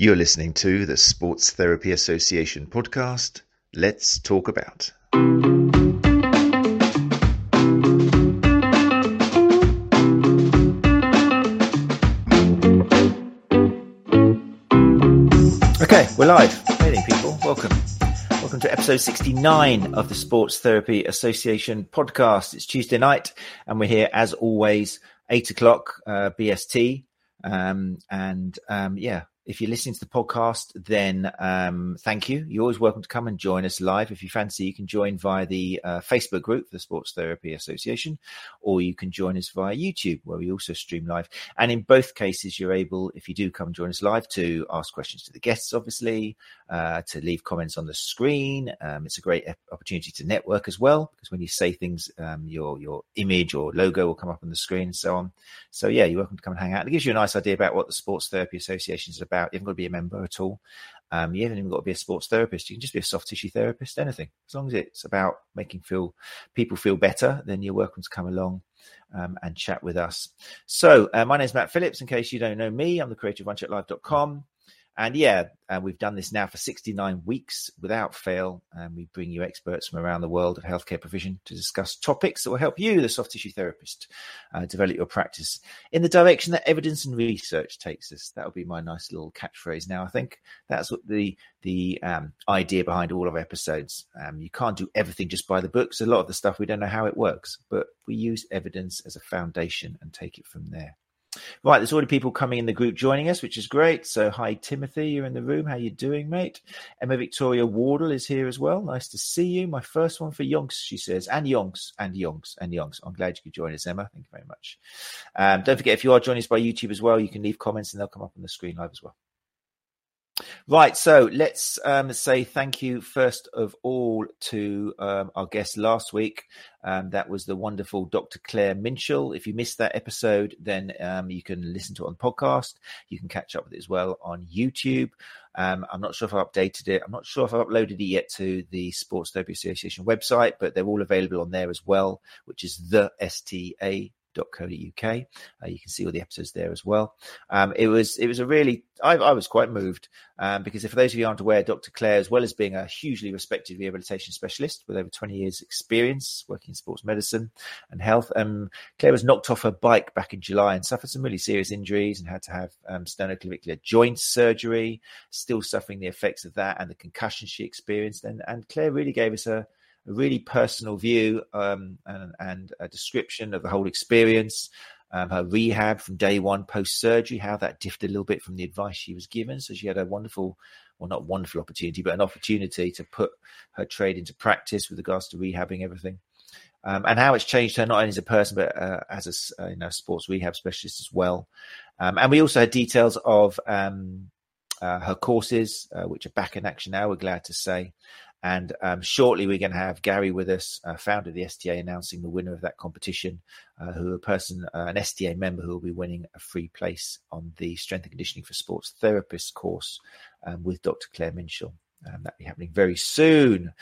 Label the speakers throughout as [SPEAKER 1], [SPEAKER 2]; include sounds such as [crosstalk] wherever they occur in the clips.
[SPEAKER 1] You're listening to the Sports Therapy Association podcast. Let's talk about. Okay, we're live. Hey people. Welcome. Welcome to episode 69 of the Sports Therapy Association podcast. It's Tuesday night, and we're here as always, 8 o'clock uh, BST. Um, and um, yeah, if you're listening to the podcast, then um, thank you. You're always welcome to come and join us live. If you fancy, you can join via the uh, Facebook group, the Sports Therapy Association, or you can join us via YouTube, where we also stream live. And in both cases, you're able, if you do come join us live, to ask questions to the guests, obviously, uh, to leave comments on the screen. Um, it's a great opportunity to network as well, because when you say things, um, your your image or logo will come up on the screen and so on. So yeah, you're welcome to come and hang out. It gives you a nice idea about what the Sports Therapy Association is about. You haven't got to be a member at all. Um, you haven't even got to be a sports therapist. You can just be a soft tissue therapist, anything. As long as it's about making feel people feel better, then you're welcome to come along um, and chat with us. So, uh, my name is Matt Phillips. In case you don't know me, I'm the creator of OneChatLive.com. And yeah, uh, we've done this now for 69 weeks without fail. And we bring you experts from around the world of healthcare provision to discuss topics that will help you, the soft tissue therapist, uh, develop your practice in the direction that evidence and research takes us. That'll be my nice little catchphrase now. I think that's what the the um, idea behind all of our episodes. Um, you can't do everything just by the books. A lot of the stuff we don't know how it works, but we use evidence as a foundation and take it from there. Right, there's already people coming in the group joining us, which is great. So, hi Timothy, you're in the room. How you doing, mate? Emma Victoria Wardle is here as well. Nice to see you. My first one for Yonks, she says, and Yonks, and Yonks, and Yonks. I'm glad you could join us, Emma. Thank you very much. Um, don't forget, if you are joining us by YouTube as well, you can leave comments and they'll come up on the screen live as well. Right, so let's um, say thank you first of all to um, our guest last week. Um, that was the wonderful Dr. Claire Minshall. If you missed that episode, then um, you can listen to it on podcast. You can catch up with it as well on YouTube. Um, I'm not sure if I updated it. I'm not sure if I've uploaded it yet to the Sports Therapy Association website, but they're all available on there as well, which is the STA uk. Uh, you can see all the episodes there as well. Um, it was it was a really I, I was quite moved um, because if for those of you aren't aware, Dr. Claire, as well as being a hugely respected rehabilitation specialist with over 20 years experience working in sports medicine and health, um, Claire was knocked off her bike back in July and suffered some really serious injuries and had to have um, sternoclavicular joint surgery, still suffering the effects of that and the concussion she experienced. And, and Claire really gave us a, a really personal view um, and, and, a description of the whole experience, um, her rehab from day one post surgery, how that differed a little bit from the advice she was given. So she had a wonderful, well, not wonderful opportunity, but an opportunity to put her trade into practice with regards to rehabbing everything. Um, and how it's changed her not only as a person but uh, as a uh, you know sports rehab specialist as well. Um, and we also had details of um, uh, her courses, uh, which are back in action now. We're glad to say, and um, shortly, we're going to have Gary with us, uh, founder of the STA, announcing the winner of that competition, uh, who a person, uh, an STA member who will be winning a free place on the Strength and Conditioning for Sports Therapist course um, with Dr. Claire Minshall. Um, that'll be happening very soon.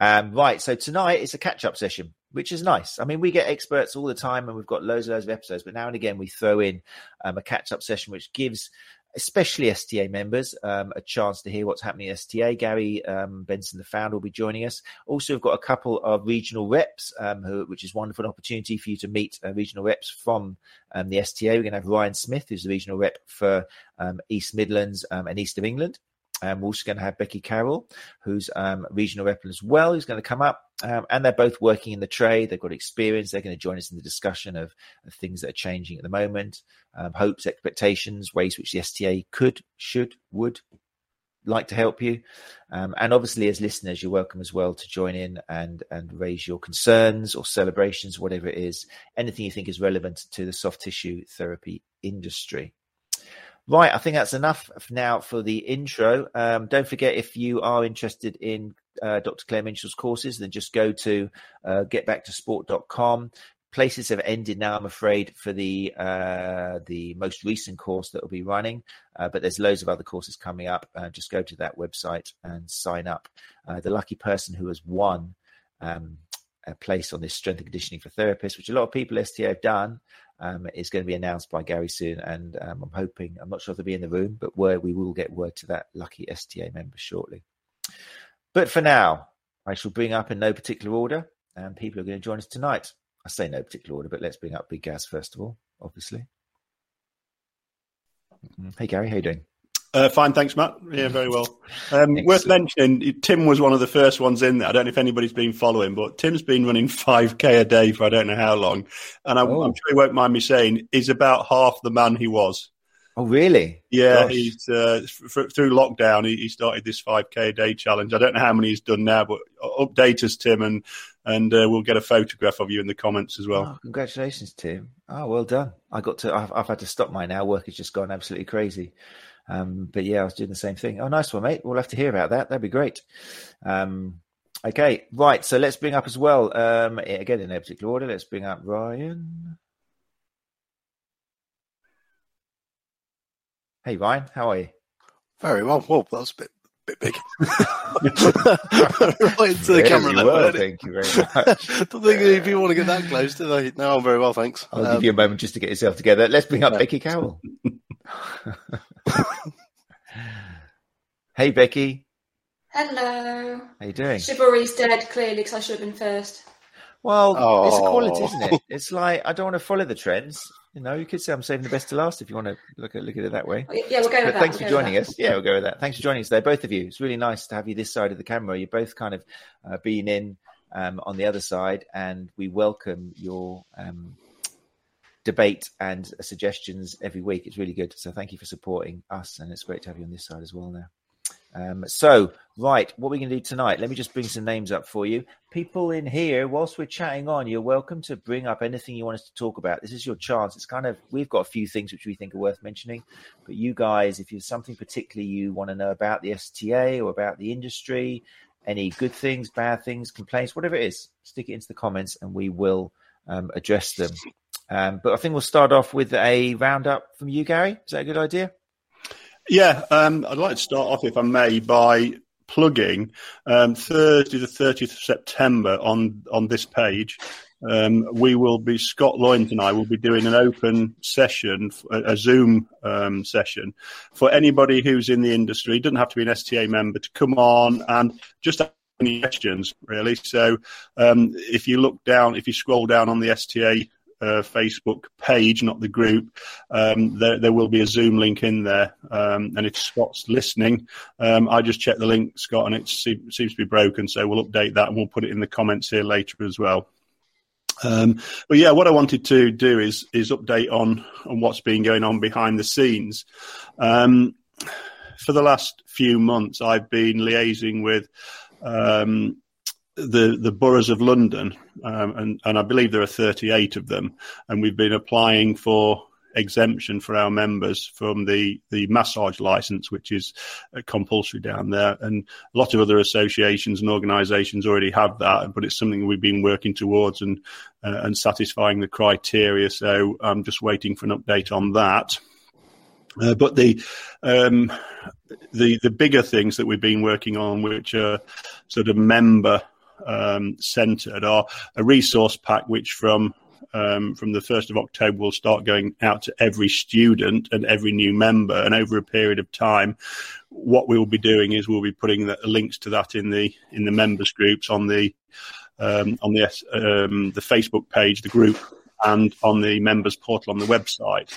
[SPEAKER 1] Um, right. So tonight is a catch up session, which is nice. I mean, we get experts all the time and we've got loads and loads of episodes, but now and again we throw in um, a catch up session, which gives especially STA members, um, a chance to hear what's happening at STA. Gary um, Benson, the founder, will be joining us. Also, we've got a couple of regional reps, um, who, which is wonderful opportunity for you to meet uh, regional reps from um, the STA. We're going to have Ryan Smith, who's the regional rep for um, East Midlands um, and East of England. And we're also going to have Becky Carroll, who's um, regional rep as well, who's going to come up. Um, and they're both working in the trade. They've got experience. They're going to join us in the discussion of, of things that are changing at the moment, um, hopes, expectations, ways which the STA could, should, would like to help you. Um, and obviously, as listeners, you're welcome as well to join in and and raise your concerns or celebrations, whatever it is, anything you think is relevant to the soft tissue therapy industry. Right, I think that's enough now for the intro. Um, don't forget if you are interested in uh, Dr. Claire Minshall's courses, then just go to uh, getbacktosport.com. Places have ended now, I'm afraid, for the uh, the most recent course that will be running, uh, but there's loads of other courses coming up. Uh, just go to that website and sign up. Uh, the lucky person who has won um, a place on this strength and conditioning for therapists, which a lot of people STA have done, um, is going to be announced by Gary soon, and um, I'm hoping I'm not sure if they'll be in the room, but where we will get word to that lucky STA member shortly. But for now, I shall bring up in no particular order, and people are going to join us tonight. I say no particular order, but let's bring up Big Gaz first of all, obviously. Mm-hmm. Hey Gary, how you doing?
[SPEAKER 2] Uh, fine, thanks, Matt. Yeah, very well. [laughs] Um, worth mentioning, Tim was one of the first ones in there. I don't know if anybody's been following, but Tim's been running [laughs] 5K a day for I don't know how long. And I'm, oh. I'm sure he won't mind me saying he's about half the man he was.
[SPEAKER 1] Oh, really?
[SPEAKER 2] Yeah, Gosh. he's uh, f- through lockdown. He, he, started this 5k a day challenge. I don't know how many he's done now, but update us, Tim, and and uh, we'll get a photograph of you in the comments as well.
[SPEAKER 1] Oh, congratulations, Tim! Oh, well done. I got to. I've, I've had to stop mine now. Work has just gone absolutely crazy. Um, but yeah, I was doing the same thing. Oh, nice one, mate. We'll have to hear about that. That'd be great. Um, okay, right. So let's bring up as well. Um, again, in no particular order. Let's bring up Ryan. Hey, Ryan, how are you?
[SPEAKER 3] Very well. Well, that was a bit bit big. [laughs] right into the camera.
[SPEAKER 1] Well, thank you very much. [laughs]
[SPEAKER 3] Don't think any people want to get that close, do they? No, I'm very well, thanks.
[SPEAKER 1] I'll um, give you a moment just to get yourself together. Let's bring up yeah. Becky Cowell. [laughs] [laughs] hey, Becky.
[SPEAKER 4] Hello.
[SPEAKER 1] How you doing?
[SPEAKER 4] Chivalry's dead, clearly, because I should have been first.
[SPEAKER 1] Well, oh. it's a quality, isn't it? It's like I don't want to follow the trends. You know, you could say I'm saving the best to last if you want to look at look at it that way.
[SPEAKER 4] Yeah, we'll go with but that.
[SPEAKER 1] Thanks
[SPEAKER 4] we'll
[SPEAKER 1] for joining us. Yeah, we'll go with that. Thanks for joining us there, both of you. It's really nice to have you this side of the camera. You're both kind of uh, being in um, on the other side, and we welcome your um, debate and suggestions every week. It's really good. So thank you for supporting us, and it's great to have you on this side as well now. Um, so, right, what are we going to do tonight? Let me just bring some names up for you. People in here, whilst we're chatting on, you're welcome to bring up anything you want us to talk about. This is your chance. It's kind of, we've got a few things which we think are worth mentioning, but you guys, if there's something particularly you want to know about the STA or about the industry, any good things, bad things, complaints, whatever it is, stick it into the comments and we will um, address them. Um, but I think we'll start off with a roundup from you, Gary. Is that a good idea?
[SPEAKER 2] Yeah, um, I'd like to start off, if I may, by plugging um, Thursday, the 30th of September on, on this page. Um, we will be, Scott Loyne and I will be doing an open session, a, Zoom um, session for anybody who's in the industry. It doesn't have to be an STA member to come on and just any questions, really. So um, if you look down, if you scroll down on the STA uh, Facebook page, not the group, um, there, there, will be a Zoom link in there. Um, and if Scott's listening, um, I just checked the link, Scott, and it seems to be broken. So we'll update that and we'll put it in the comments here later as well. Um, but yeah, what I wanted to do is is update on on what's been going on behind the scenes. Um, for the last few months, I've been liaising with um, the the boroughs of London, um, and and I believe there are 38 of them, and we've been applying for exemption for our members from the the massage license, which is uh, compulsory down there, and a lot of other associations and organisations already have that, but it's something we've been working towards and uh, and satisfying the criteria. So I'm just waiting for an update on that. Uh, but the um, the the bigger things that we've been working on, which are sort of member um, centred are a resource pack which from um, from the 1st of October will start going out to every student and every new member. And over a period of time, what we will be doing is we'll be putting the links to that in the in the members groups on the um, on the um, the Facebook page, the group, and on the members portal on the website.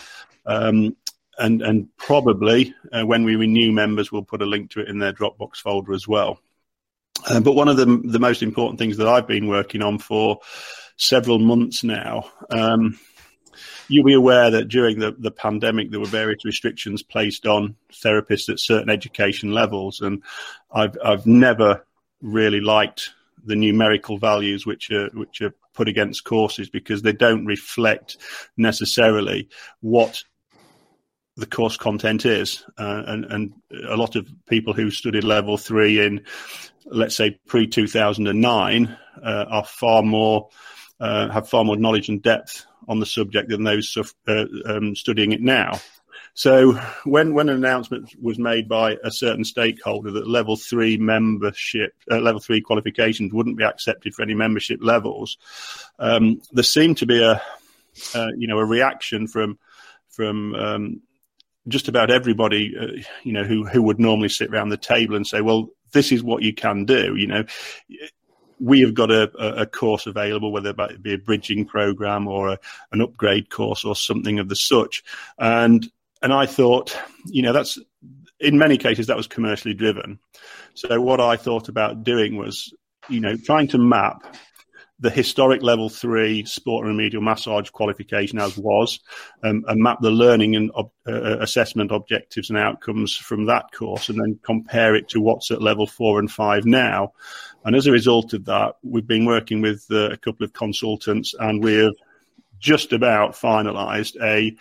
[SPEAKER 2] Um, and and probably uh, when we renew members, we'll put a link to it in their Dropbox folder as well. Uh, but one of the, the most important things that I've been working on for several months now, um, you'll be aware that during the, the pandemic, there were various restrictions placed on therapists at certain education levels. And I've, I've never really liked the numerical values which are, which are put against courses because they don't reflect necessarily what the course content is. Uh, and, and a lot of people who studied level three in, let's say, pre 2009 uh, are far more, uh, have far more knowledge and depth on the subject than those uh, um, studying it now. So when, when an announcement was made by a certain stakeholder that level three membership, uh, level three qualifications wouldn't be accepted for any membership levels, um, there seemed to be a, uh, you know, a reaction from from um, just about everybody, uh, you know, who who would normally sit around the table and say, "Well, this is what you can do." You know, we have got a, a course available, whether it be a bridging program or a, an upgrade course or something of the such, and and I thought, you know, that's in many cases that was commercially driven. So what I thought about doing was, you know, trying to map the historic level three sport and remedial massage qualification as was, um, and map the learning and uh, uh, assessment objectives and outcomes from that course, and then compare it to what's at level four and five now. And as a result of that, we've been working with uh, a couple of consultants, and we have just about finalised a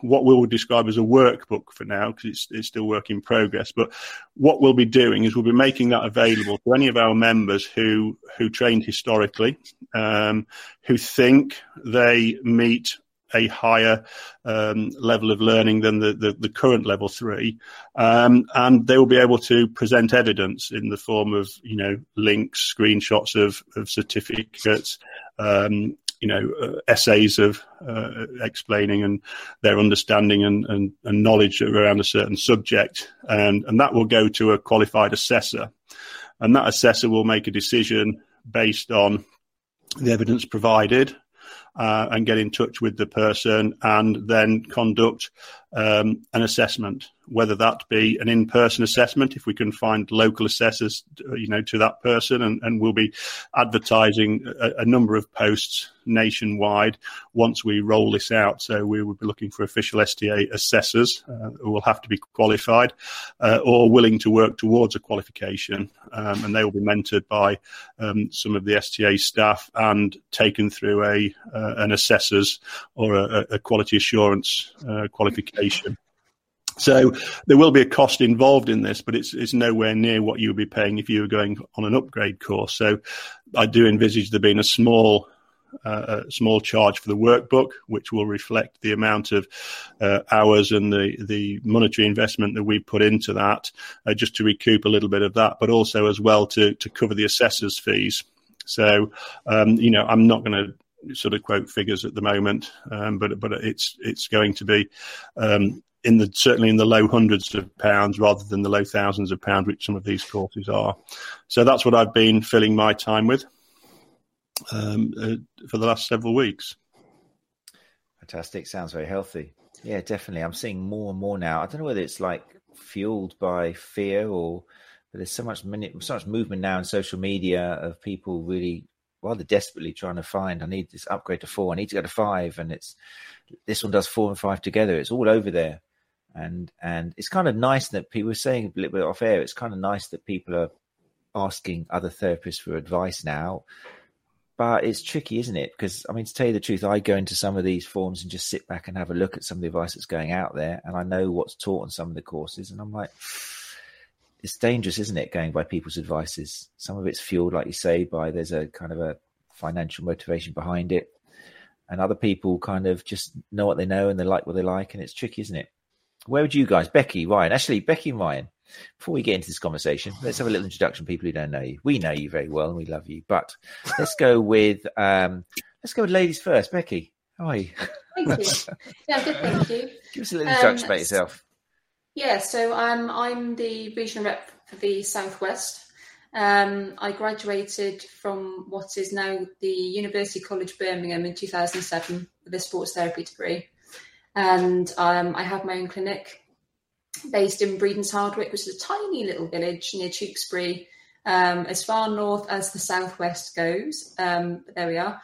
[SPEAKER 2] what we will describe as a workbook for now because it's, it's still work in progress. But what we'll be doing is we'll be making that available to any of our members who who trained historically, um, who think they meet a higher um, level of learning than the, the, the current level three, um, and they will be able to present evidence in the form of you know links, screenshots of, of certificates, um, you know uh, essays of uh, explaining and their understanding and, and, and, knowledge around a certain subject, and and that will go to a qualified assessor, and that assessor will make a decision based on the evidence provided uh, and get in touch with the person and then conduct um, an assessment, whether that be an in-person assessment, if we can find local assessors, you know, to that person, and, and we'll be advertising a, a, number of posts nationwide once we roll this out. So we will be looking for official STA assessors uh, who will have to be qualified uh, or willing to work towards a qualification, um, and they will be mentored by um, some of the STA staff and taken through a uh, an assessor's or a, a quality assurance uh, so there will be a cost involved in this, but it's it's nowhere near what you would be paying if you were going on an upgrade course. So I do envisage there being a small uh, a small charge for the workbook, which will reflect the amount of uh, hours and the, the monetary investment that we've put into that, uh, just to recoup a little bit of that, but also as well to to cover the assessor's fees. So, um, you know, I'm not going to sort of quote figures at the moment, um, but but it's it's going to be um, in the certainly in the low hundreds of pounds rather than the low thousands of pounds, which some of these courses are. So that's what I've been filling my time with um, uh, for the last several weeks.
[SPEAKER 1] Fantastic! Sounds very healthy. Yeah, definitely. I'm seeing more and more now. I don't know whether it's like fueled by fear or but there's so much so much movement now in social media of people really rather desperately trying to find. I need this upgrade to four. I need to go to five, and it's this one does four and five together. It's all over there, and and it's kind of nice that people were saying a little bit off air. It's kind of nice that people are asking other therapists for advice now. But it's tricky, isn't it? Because I mean, to tell you the truth, I go into some of these forums and just sit back and have a look at some of the advice that's going out there, and I know what's taught on some of the courses, and I'm like it's dangerous, isn't it? Going by people's advices. Some of it's fueled, like you say, by there's a kind of a financial motivation behind it, and other people kind of just know what they know and they like what they like, and it's tricky, isn't it? Where would you guys, Becky, Ryan? Actually, Becky and Ryan. Before we get into this conversation, let's have a little introduction. People who don't know you, we know you very well and we love you, but let's go with um, let's go with ladies first. Becky, how are you?
[SPEAKER 4] Thank you. [laughs] Yeah, good. Thank you.
[SPEAKER 1] Give us a little introduction um, about yourself.
[SPEAKER 4] Yeah, so um, I'm the regional rep for the Southwest. Um, I graduated from what is now the University College Birmingham in 2007 with a sports therapy degree. And um, I have my own clinic based in Bredon's Hardwick, which is a tiny little village near Tewkesbury, um, as far north as the southwest goes. Um, there we are.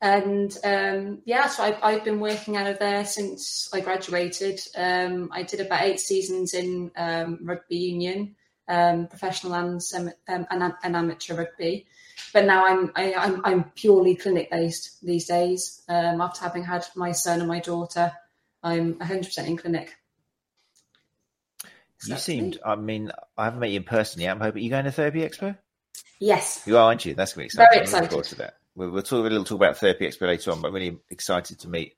[SPEAKER 4] And um, yeah, so I've, I've, been working out of there since I graduated. Um, I did about eight seasons in um, rugby union, um, professional and, um, and, and, amateur rugby. But now I'm I, am i am purely clinic based these days. Um, after having had my son and my daughter, I'm 100% in clinic.
[SPEAKER 1] You seemed. I mean, I haven't met you personally. I'm hoping you're going to Therapy Expo.
[SPEAKER 4] Yes,
[SPEAKER 1] you are, aren't you? That's going to be exciting.
[SPEAKER 4] Very excited.
[SPEAKER 1] to that we'll, we'll talk a little talk about therapy expo later on, but really excited to meet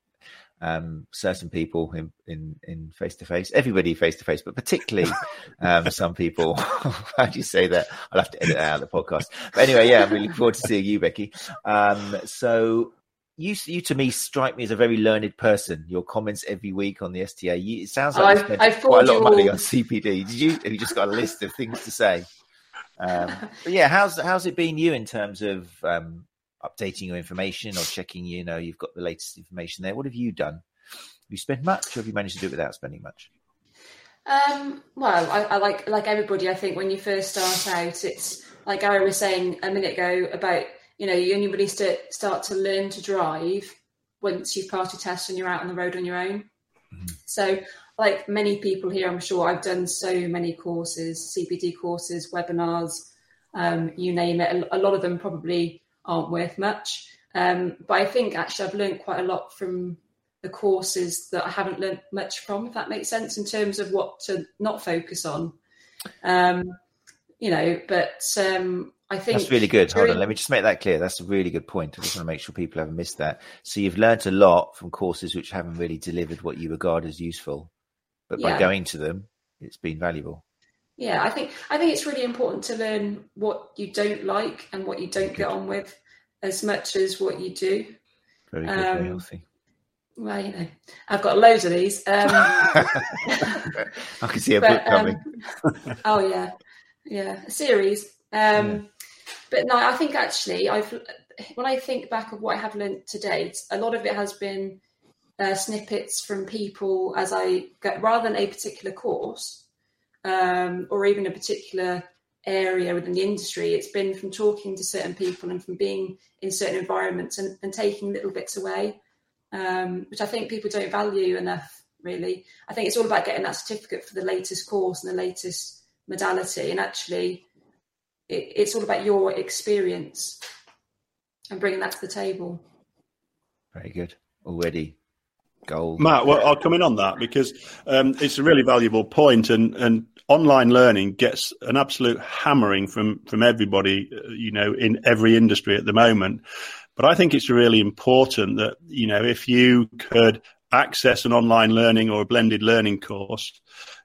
[SPEAKER 1] um, certain people in in in face to face, everybody face to face, but particularly [laughs] um, some people. [laughs] how do you say that? I'll have to edit out of the podcast. But anyway, yeah, I'm really looking forward to seeing you, Becky. Um, so you, you to me strike me as a very learned person. Your comments every week on the STA. You, it sounds
[SPEAKER 4] Oh,
[SPEAKER 1] like you
[SPEAKER 4] I've-
[SPEAKER 1] spent quite a lot of money
[SPEAKER 4] you
[SPEAKER 1] on. CPD. Did you? Have you just got a list of things to say? [laughs] Um, but yeah, how's how's it been you in terms of um, updating your information or checking? You know, you've got the latest information there. What have you done? Have you spent much, or have you managed to do it without spending much?
[SPEAKER 4] Um, well, I, I like like everybody. I think when you first start out, it's like Gary was saying a minute ago about you know you only really st- start to learn to drive once you've passed your test and you're out on the road on your own. So, like many people here, I'm sure I've done so many courses, CPD courses, webinars, um, you name it. A, a lot of them probably aren't worth much, um, but I think actually I've learned quite a lot from the courses that I haven't learned much from, if that makes sense, in terms of what to not focus on. Um, you know, but um, I think
[SPEAKER 1] That's really good. Hold on, let me just make that clear. That's a really good point. I just want to make sure people haven't missed that. So you've learnt a lot from courses which haven't really delivered what you regard as useful, but by
[SPEAKER 4] Yeah.
[SPEAKER 1] going to them, it's been valuable.
[SPEAKER 4] Yeah, I think I think it's really important to learn what you don't like and what you don't get on with as much as what you do.
[SPEAKER 1] Very good, very
[SPEAKER 4] Um,
[SPEAKER 1] healthy.
[SPEAKER 4] Well, you know, I've got loads of these. Um, [laughs]
[SPEAKER 1] I can see a book coming.
[SPEAKER 4] um, oh yeah, yeah, a series. Um, But no, I think actually, I've when I think back of what I have learned to date, a lot of it has been uh, snippets from people as I get rather than a particular course um, or even a particular area within the industry. It's been from talking to certain people and from being in certain environments and, and taking little bits away, um, which I think people don't value enough. Really, I think it's all about getting that certificate for the latest course and the latest modality, and actually, it, it's all about your experience and bringing that to the table.
[SPEAKER 1] Very good. Already gold.
[SPEAKER 2] Matt, well, I'll come in on that because um, it's a really valuable point, and, and online learning gets an absolute hammering from from everybody, uh, you know, in every industry at the moment. But I think it's really important that you know if you could access an online learning or a blended learning course,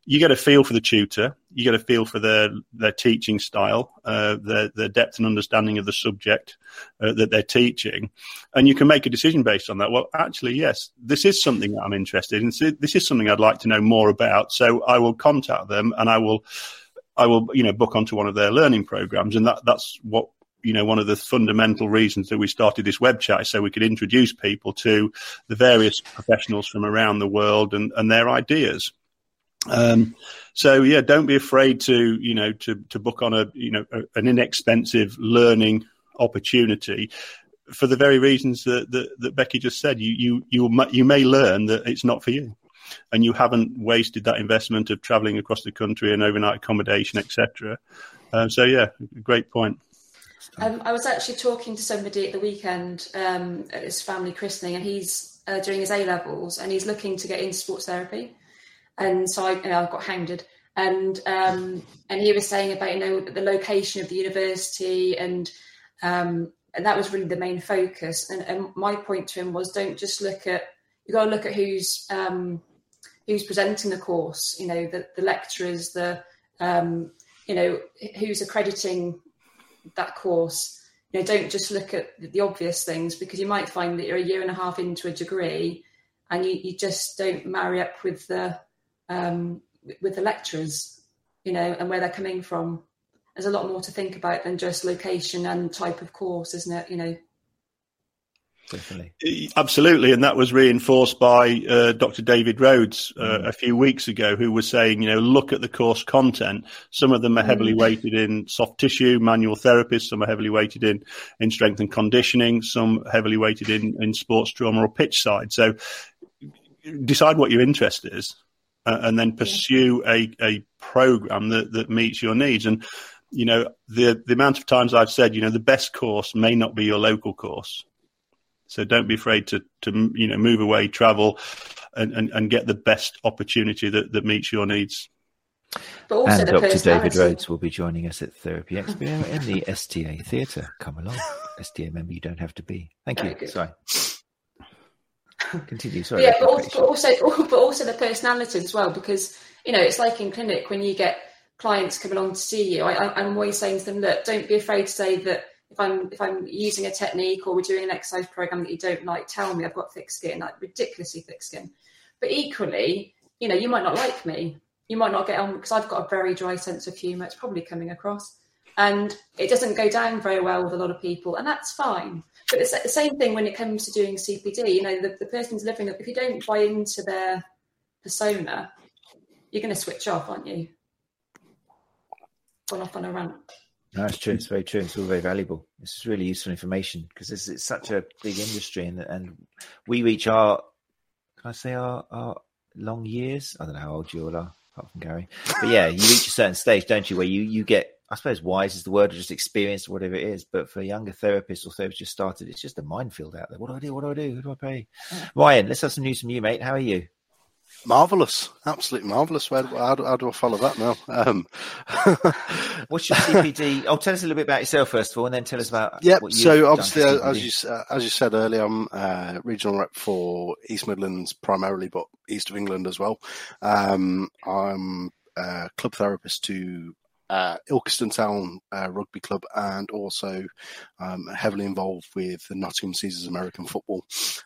[SPEAKER 2] you get a feel for the tutor, you get a feel for their their teaching style, uh, their their depth and understanding of the subject uh, that they're teaching, and you can make a decision based on that. Well, actually, yes, this is something that I'm interested in. This is something I'd like to know more about. So I will contact them and I will, I will, you know, book onto one of their learning programs, and that that's what you know one of the fundamental reasons that we started this web chat so we could introduce people to the various professionals from around the world and and their ideas. Um, so yeah, don't be afraid to you know to to book on a you know a, an inexpensive learning opportunity for the very reasons that, that, that Becky just said. You you you you may learn that it's not for you, and you haven't wasted that investment of travelling across the country and overnight accommodation, etc. Um, so yeah, great point.
[SPEAKER 4] Um, I was actually talking to somebody at the weekend um, at his family christening, and he's uh, doing his A levels, and he's looking to get into sports therapy. And so I, you know, I got hounded, and um, and he was saying about you know the location of the university, and um, and that was really the main focus. And, and my point to him was, don't just look at you got to look at who's um, who's presenting the course. You know, the the lecturers, the um, you know who's accrediting that course. You know, don't just look at the obvious things because you might find that you're a year and a half into a degree and you, you just don't marry up with the um, with the lecturers, you know, and where they're coming from. There's a lot more to think about than just location and type of course, isn't it? You know.
[SPEAKER 1] Definitely.
[SPEAKER 2] Absolutely, and that was reinforced by uh, Dr. David Rhodes uh, a few weeks ago, who was saying, you know, look at the course content. Some of them are heavily weighted in soft tissue, manual therapists. Some are heavily weighted in in strength and conditioning. Some heavily weighted in in sports trauma or pitch side. So, decide what your interest is, uh, and then pursue a a program that that meets your needs. And you know, the the amount of times I've said, you know, the best course may not be your local course. So don't be afraid to, to you know, move away, travel, and, and, and get the best opportunity that, that meets your needs.
[SPEAKER 4] But also
[SPEAKER 1] and
[SPEAKER 4] the
[SPEAKER 1] Dr. David. Rhodes will be joining us at Therapy Expo [laughs] in the STA Theatre. Come along. STA member you don't have to be. Thank you.
[SPEAKER 4] Good.
[SPEAKER 1] Sorry. [laughs] Continue. Sorry.
[SPEAKER 4] yeah, but also, but also, [laughs] but also the personality as well, because you know it's like in clinic when you get clients come along to see you. I, I'm always saying to them, look, don't be afraid to say that if I'm if I'm using a technique or we're doing an exercise program that you don't like, tell me I've got thick skin, like ridiculously thick skin. But equally, you know, you might not like me. You might not get on because I've got a very dry sense of humour. It's probably coming across, and it doesn't go down very well with a lot of people, and that's fine. But it's the same thing when it comes to doing CPD. You know, the, the person's living up if you don't buy into their persona, you're going to switch off, aren't you? Gone off on a rant.
[SPEAKER 1] No, that's true. It's very true. It's all very valuable. It's really useful information because it's, it's such a big industry, and and we reach our can I say our our long years? I don't know how old you all are, apart from Gary, but yeah, you reach a certain stage, don't you, where you you get I suppose wise is the word, or just experienced, or whatever it is. But for younger therapists or therapists just started, it's just a minefield out there. What do I do? What do I do? Who do I pay? Ryan, let's have some news from you, mate. How are you?
[SPEAKER 3] Marvelous, absolutely marvelous. Where, how, do, how do I follow that now? Um, [laughs]
[SPEAKER 1] What's your CPD? oh, tell us a little bit about yourself first of all, and then tell us about.
[SPEAKER 3] Yeah, so obviously, uh, as you uh, as you said earlier, I'm uh, regional rep for East Midlands primarily, but East of England as well. Um, I'm a club therapist to uh, Ilkeston Town uh, Rugby Club and also um, heavily involved with the Nottingham Caesars American Football.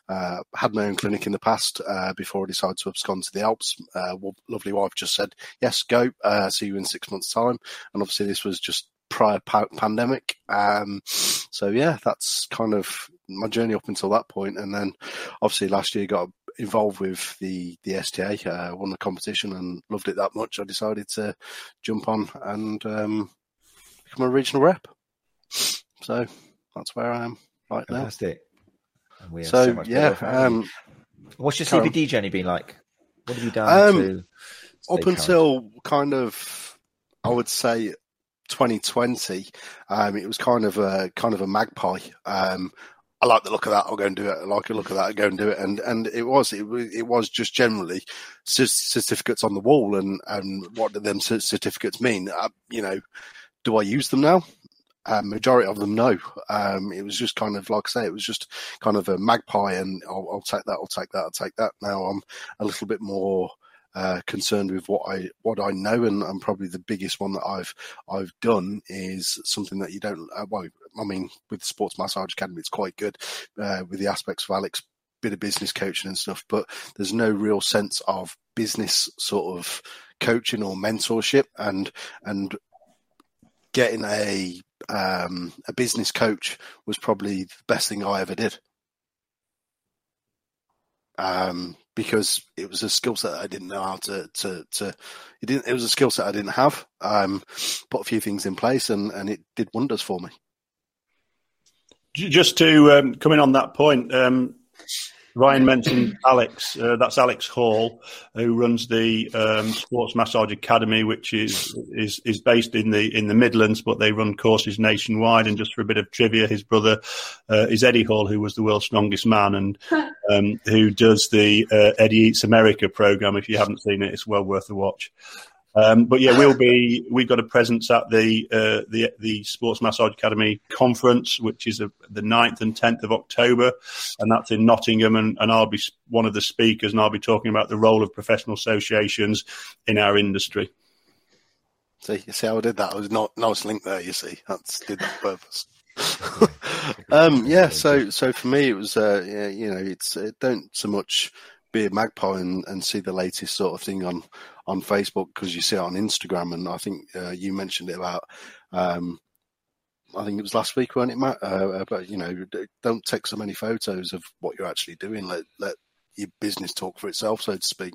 [SPEAKER 3] Uh, had my own clinic in the past uh, before I decided to abscond to the Alps. Uh, lovely wife just said, yes, go, uh, see you in six months' time. And obviously this was just prior pa- pandemic. Um, so yeah, that's kind of my journey up until that point. And then obviously last year got involved with the the STA, uh, won the competition and loved it that much. I decided to jump on and um, become a regional rep. So that's where I am right
[SPEAKER 1] Fantastic.
[SPEAKER 3] now. so, so yeah, um,
[SPEAKER 1] what's your CPD journey been like? What have you done um,
[SPEAKER 3] up current? until kind of, I would say, 2020, um, it was kind of a kind of a magpie. Um, I like the look of that. I'll go and do it. I like the look of that. I'll go and do it. And and it was it, it was just generally certificates on the wall. And and what do them certificates mean? Uh, you know, do I use them now? Uh, majority of them, no. Um, it was just kind of like I say, it was just kind of a magpie, and I'll, I'll take that, I'll take that, I'll take that. Now I'm a little bit more uh, concerned with what I what I know, and, and, probably the biggest one that I've I've done is something that you don't. Uh, well, I mean, with Sports Massage Academy, it's quite good uh, with the aspects of Alex bit of business coaching and stuff, but there's no real sense of business sort of coaching or mentorship, and and getting a um, a business coach was probably the best thing I ever did. Um, because it was a skill set I didn't know how to to to. It didn't. It was a skill set I didn't have. Um, put a few things in place, and and it did wonders for me.
[SPEAKER 2] Just to um, come in on that point, um, Ryan mentioned [coughs] Alex. Uh, that's Alex Hall, who runs the um, Sports Massage Academy, which is is is based in the in the Midlands, but they run courses nationwide. And just for a bit of trivia, his brother uh, is Eddie Hall, who was the world's strongest man, and [laughs] um, who does the uh, Eddie Eats America program. If you haven't seen it, it's well worth a watch. Um, but yeah, we'll be we've got a presence at the uh, the the Sports Massage Academy conference, which is a, the 9th and tenth of October, and that's in Nottingham. And, and I'll be one of the speakers, and I'll be talking about the role of professional associations in our industry.
[SPEAKER 3] See, you see how I did that? I was not nice link there. You see, that's did that purpose. [laughs] um, yeah, so so for me, it was uh, yeah, you know, it's it don't so much be a magpie and, and see the latest sort of thing on on Facebook because you see it on Instagram, and I think uh, you mentioned it about. Um, I think it was last week, weren't it, Matt? Uh, but you know, don't take so many photos of what you're actually doing. Let let your business talk for itself, so to speak.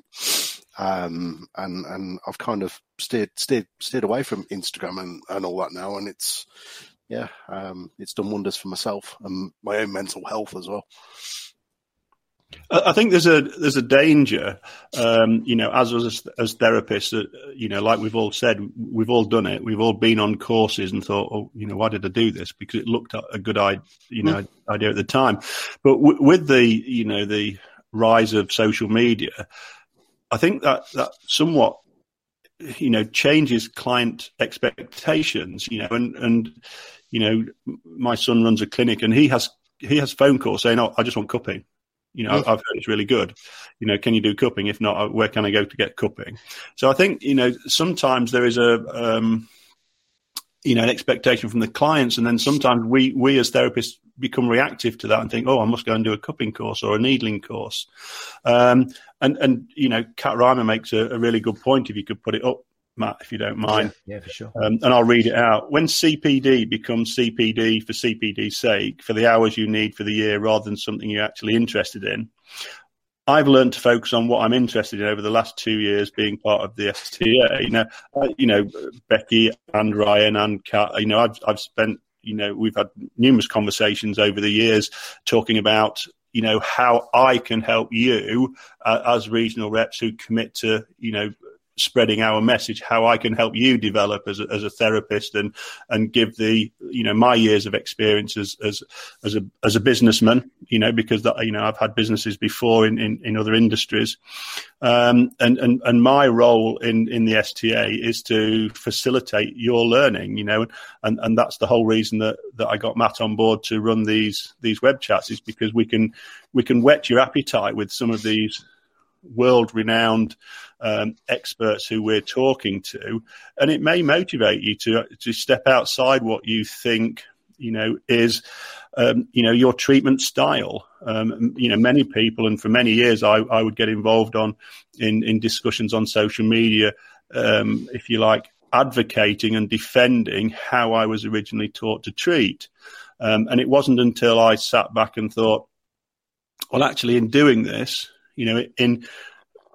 [SPEAKER 3] Um, and and I've kind of steered steered steered away from Instagram and, and all that now, and it's yeah, um, it's done wonders for myself and my own mental health as well.
[SPEAKER 2] I think there's a there's a danger, um, you know, as as, as therapists, that, you know, like we've all said, we've all done it. We've all been on courses and thought, oh, you know, why did I do this? Because it looked a good idea, you know, mm. idea at the time. But w- with the you know the rise of social media, I think that that somewhat you know changes client expectations. You know, and and you know, my son runs a clinic and he has he has phone calls saying, "Oh, I just want cupping." You know, I've heard it's really good. You know, can you do cupping? If not, uh, where can I go to get cupping? So I think you know sometimes there is a um, you know, an expectation from the clients. And then sometimes we, we as therapists become reactive to that and think, oh, I must go and do a cupping course or a needling course. Um, and, and, you know, Kat Reimer makes a, a, really good point if you could put it up, Matt, if you don't mind.
[SPEAKER 1] Yeah, yeah for sure.
[SPEAKER 2] Um, and I'll read it out. When CPD becomes CPD for CPD's sake, for the hours you need for the year rather than something you're actually interested in, I've learned to focus on what I'm interested in over the last two years being part of the STA. Now, uh, you know, Becky and Ryan and Kat, you know, I've, I've spent, you know, we've had numerous conversations over the years talking about, you know, how I can help you uh, as regional reps who commit to, you know, spreading our message, how I can help you develop as a, as a therapist and, and give the, you know, my years of experience as, as, as a, as a businessman, you know, because that, you know, I've had businesses before in, in, in other industries. Um, and, and, and my role in, in the STA is to facilitate your learning, you know, and, and that's the whole reason that, that I got Matt on board to run these, these web chats is because we can, we can whet your appetite with some of these, world renowned um, experts who we're talking to, and it may motivate you to to step outside what you think you know is um, you know your treatment style. Um, you know, many people, and for many years, I, I would get involved on in in discussions on social media, um, if you like, advocating and defending how I was originally taught to treat. Um, and it wasn't until I sat back and thought, well, actually, in doing this, you know, in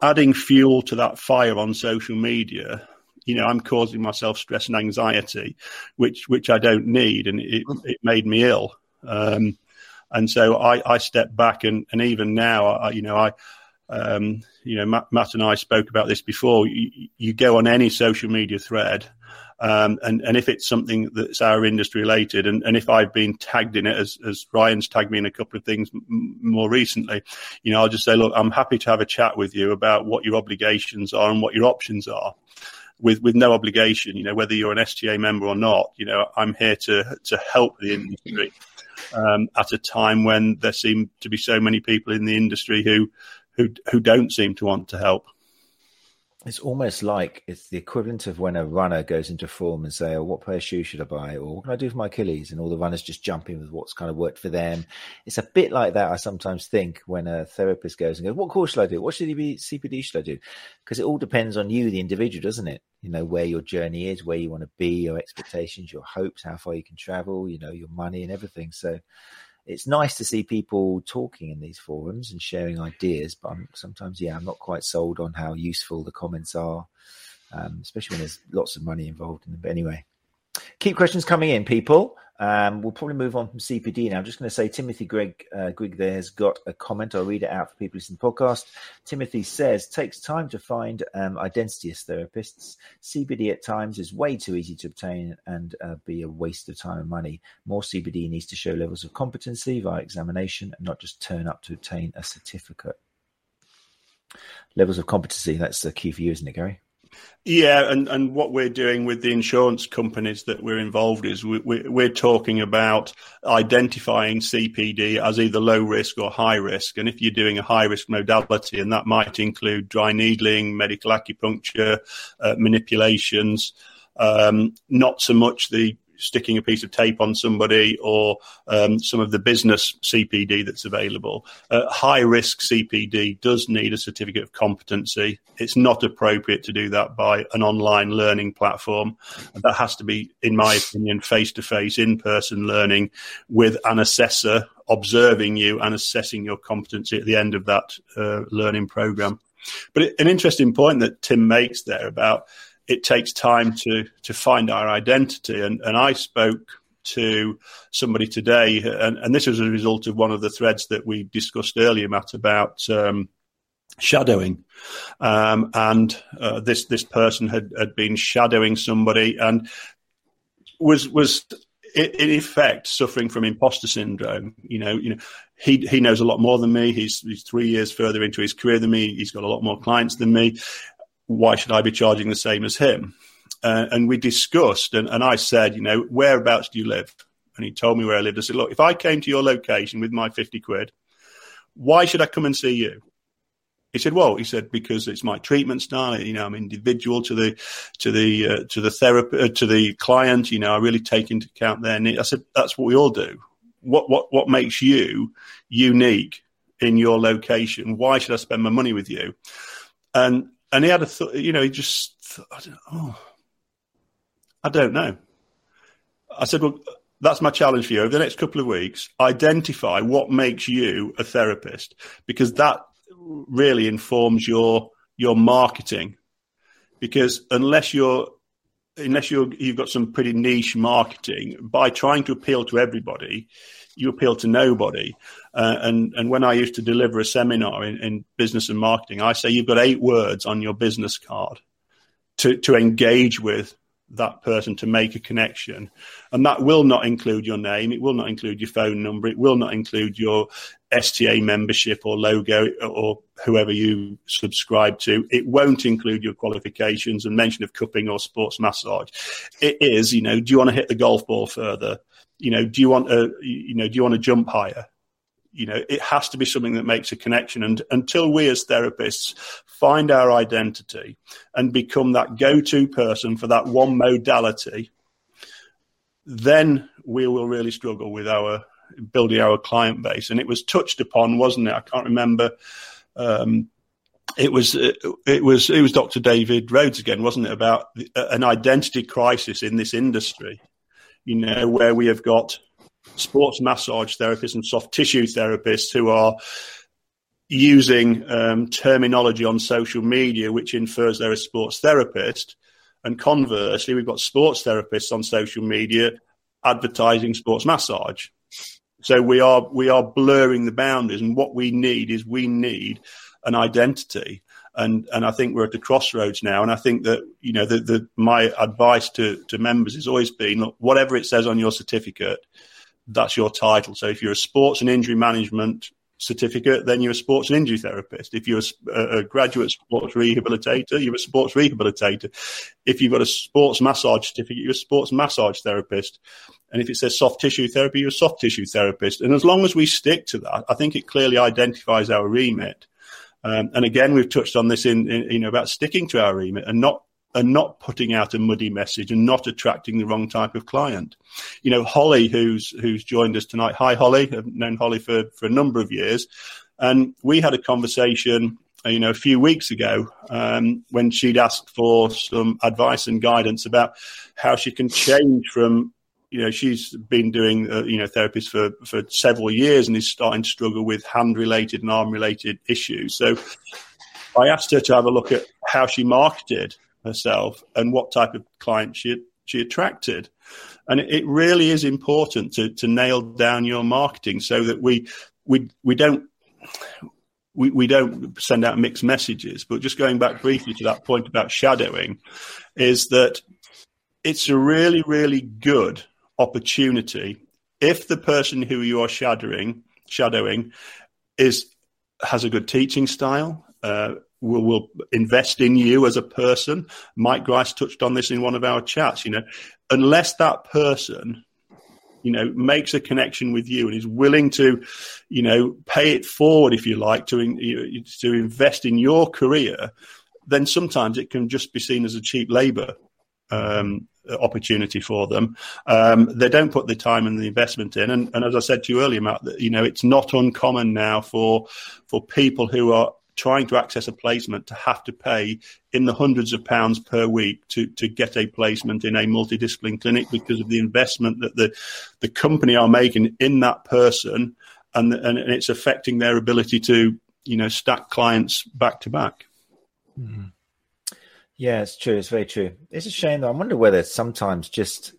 [SPEAKER 2] adding fuel to that fire on social media, you know, I'm causing myself stress and anxiety, which which I don't need, and it, it made me ill. Um, and so I, I stepped back, and, and even now, I, you know, I, um, you know, Matt, Matt, and I spoke about this before. You, you go on any social media thread, um, and, and if it's something that's our industry related, and, and if I've been tagged in it, as, as Ryan's tagged me in a couple of things m- more recently, you know, I'll just say, look, I'm happy to have a chat with you about what your obligations are and what your options are. With, with no obligation, you know, whether you're an STA member or not, you know, I'm here to, to help the industry. Um, at a time when there seem to be so many people in the industry who who who don't seem to want to help
[SPEAKER 1] it's almost like it's the equivalent of when a runner goes into form and say, "Oh, what pair of shoes should I buy?" or "What can I do for my Achilles?" and all the runners just jump in with what's kind of worked for them. It's a bit like that. I sometimes think when a therapist goes and goes, "What course should I do? What should be CPD should I do?" Because it all depends on you, the individual, doesn't it? You know where your journey is, where you want to be, your expectations, your hopes, how far you can travel, you know your money and everything. So it's nice to see people talking in these forums and sharing ideas, but I'm, sometimes, yeah, I'm not quite sold on how useful the comments are, um, especially when there's lots of money involved in them. But anyway, keep questions coming in, people. Um, we'll probably move on from CPD now. I'm just going to say Timothy Greg uh, Greg there has got a comment. I'll read it out for people listening to the podcast. Timothy says, takes time to find um, identityist therapists. CPD at times is way too easy to obtain and uh, be a waste of time and money. More CPD needs to show levels of competency via examination and not just turn up to obtain a certificate. Levels of competency, that's the key for you, isn't it, Gary?
[SPEAKER 2] Yeah, and, and what we're doing with the insurance companies that we're involved is we, we, we're talking about identifying CPD as either low risk or high risk. And if you're doing a high risk modality, and that might include dry needling, medical acupuncture, uh, manipulations, um, not so much the sticking a piece of tape on somebody or um, some of the business CPD that's available. Uh, high risk CPD does need a certificate of competency. It's not appropriate to do that by an online learning platform. That has to be, in my opinion, face to face, in person learning with an assessor observing you and assessing your competency at the end of that uh, learning program. But an interesting point that Tim makes there about it takes time to to find our identity. And, and I spoke to somebody today, and, and this was a result of one of the threads that we discussed earlier, Matt, about um, shadowing. Um, and uh, this this person had, had been shadowing somebody and was was in effect suffering from imposter syndrome. You know, you know, he he knows a lot more than me. He's he's three years further into his career than me. He's got a lot more clients than me why should I be charging the same as him? Uh, and we discussed, and, and I said, you know, whereabouts do you live? And he told me where I lived. I said, look, if I came to your location with my 50 quid, why should I come and see you? He said, "Well," he said, "because it's my treatment style. You know, I'm individual to the to the uh, to the therapy uh, to the client. You know, I really take into account their needs." I said, "That's what we all do. What what what makes you unique in your location? Why should I spend my money with you?" And and he had a thought. You know, he just thought, I don't, oh, I don't know. I said, "Well." That's my challenge for you over the next couple of weeks. Identify what makes you a therapist because that really informs your your marketing because unless you're unless you're you've got some pretty niche marketing by trying to appeal to everybody you appeal to nobody uh, and and when i used to deliver a seminar in, in business and marketing i say you've got eight words on your business card to to engage with that person to make a connection. And that will not include your name. It will not include your phone number. It will not include your STA membership or logo or whoever you subscribe to. It won't include your qualifications and mention of cupping or sports massage. It is, you know, do you want to hit the golf ball further? You know, do you want a, you know, do you want to jump higher? You know it has to be something that makes a connection. And until we as therapists find our identity and become that go-to person for that one modality then we will really struggle with our building our client base. And it was touched upon wasn't it? I can't remember. Um, it was it was it was dr david rhodes again wasn't it about an identity crisis in this industry you know where we have got sports massage therapists and soft tissue therapists who are using um, terminology on social media which infers they're a sports therapist. And conversely, we've got sports therapists on social media advertising sports massage. So we are we are blurring the boundaries, and what we need is we need an identity. And and I think we're at the crossroads now. And I think that you know the, the my advice to to members has always been look, whatever it says on your certificate, that's your title. So if you're a sports and injury management certificate, then you're a sports and injury therapist. If you're a, a, graduate sports rehabilitator, you're a sports rehabilitator. If you've got a sports massage certificate, you're a sports massage therapist. And if it says soft tissue therapy, you're a soft tissue therapist. And as long as we stick to that, I think it clearly identifies our remit. Um, and again, we've touched on this in, in, you know, about sticking to our remit and not and not putting out a muddy message and not attracting the wrong type of client. You know, Holly, who's who's joined us tonight. Hi, Holly. I've known Holly for for a number of years, and we had a conversation. Uh, you know, a few weeks ago, um, when she'd asked for some advice and guidance about how she can change from you know she's been doing uh, you know therapies for for several years and is starting to struggle with hand related and arm related issues so i asked her to have a look at how she marketed herself and what type of client she she attracted. And it really is important to to nail down your marketing so that we we we don't we, we don't send out mixed messages. But just going back briefly to that point about shadowing, is that it's a really, really good opportunity if the person who you are shadowing shadowing is has a good teaching style, uh, will, will invest in you as a person. Mike Grice touched on this in one of our chats. You know, unless that person, you know, makes a connection with you and is willing to, you know, pay it forward, if you like, to to invest in your career, then sometimes it can just be seen as a cheap labour. Um, opportunity for them. Um, they don't put the time and the investment in, and, and as I said to you earlier, Matt, you know it's not uncommon now for for people who are trying to access a placement to have to pay in the hundreds of pounds per week to, to get a placement in a multidiscipline clinic because of the investment that the, the company are making in that person and, and it's affecting their ability to, you know, stack clients back to back.
[SPEAKER 1] Mm-hmm. Yeah, it's true. It's very true. It's a shame though. I wonder whether sometimes just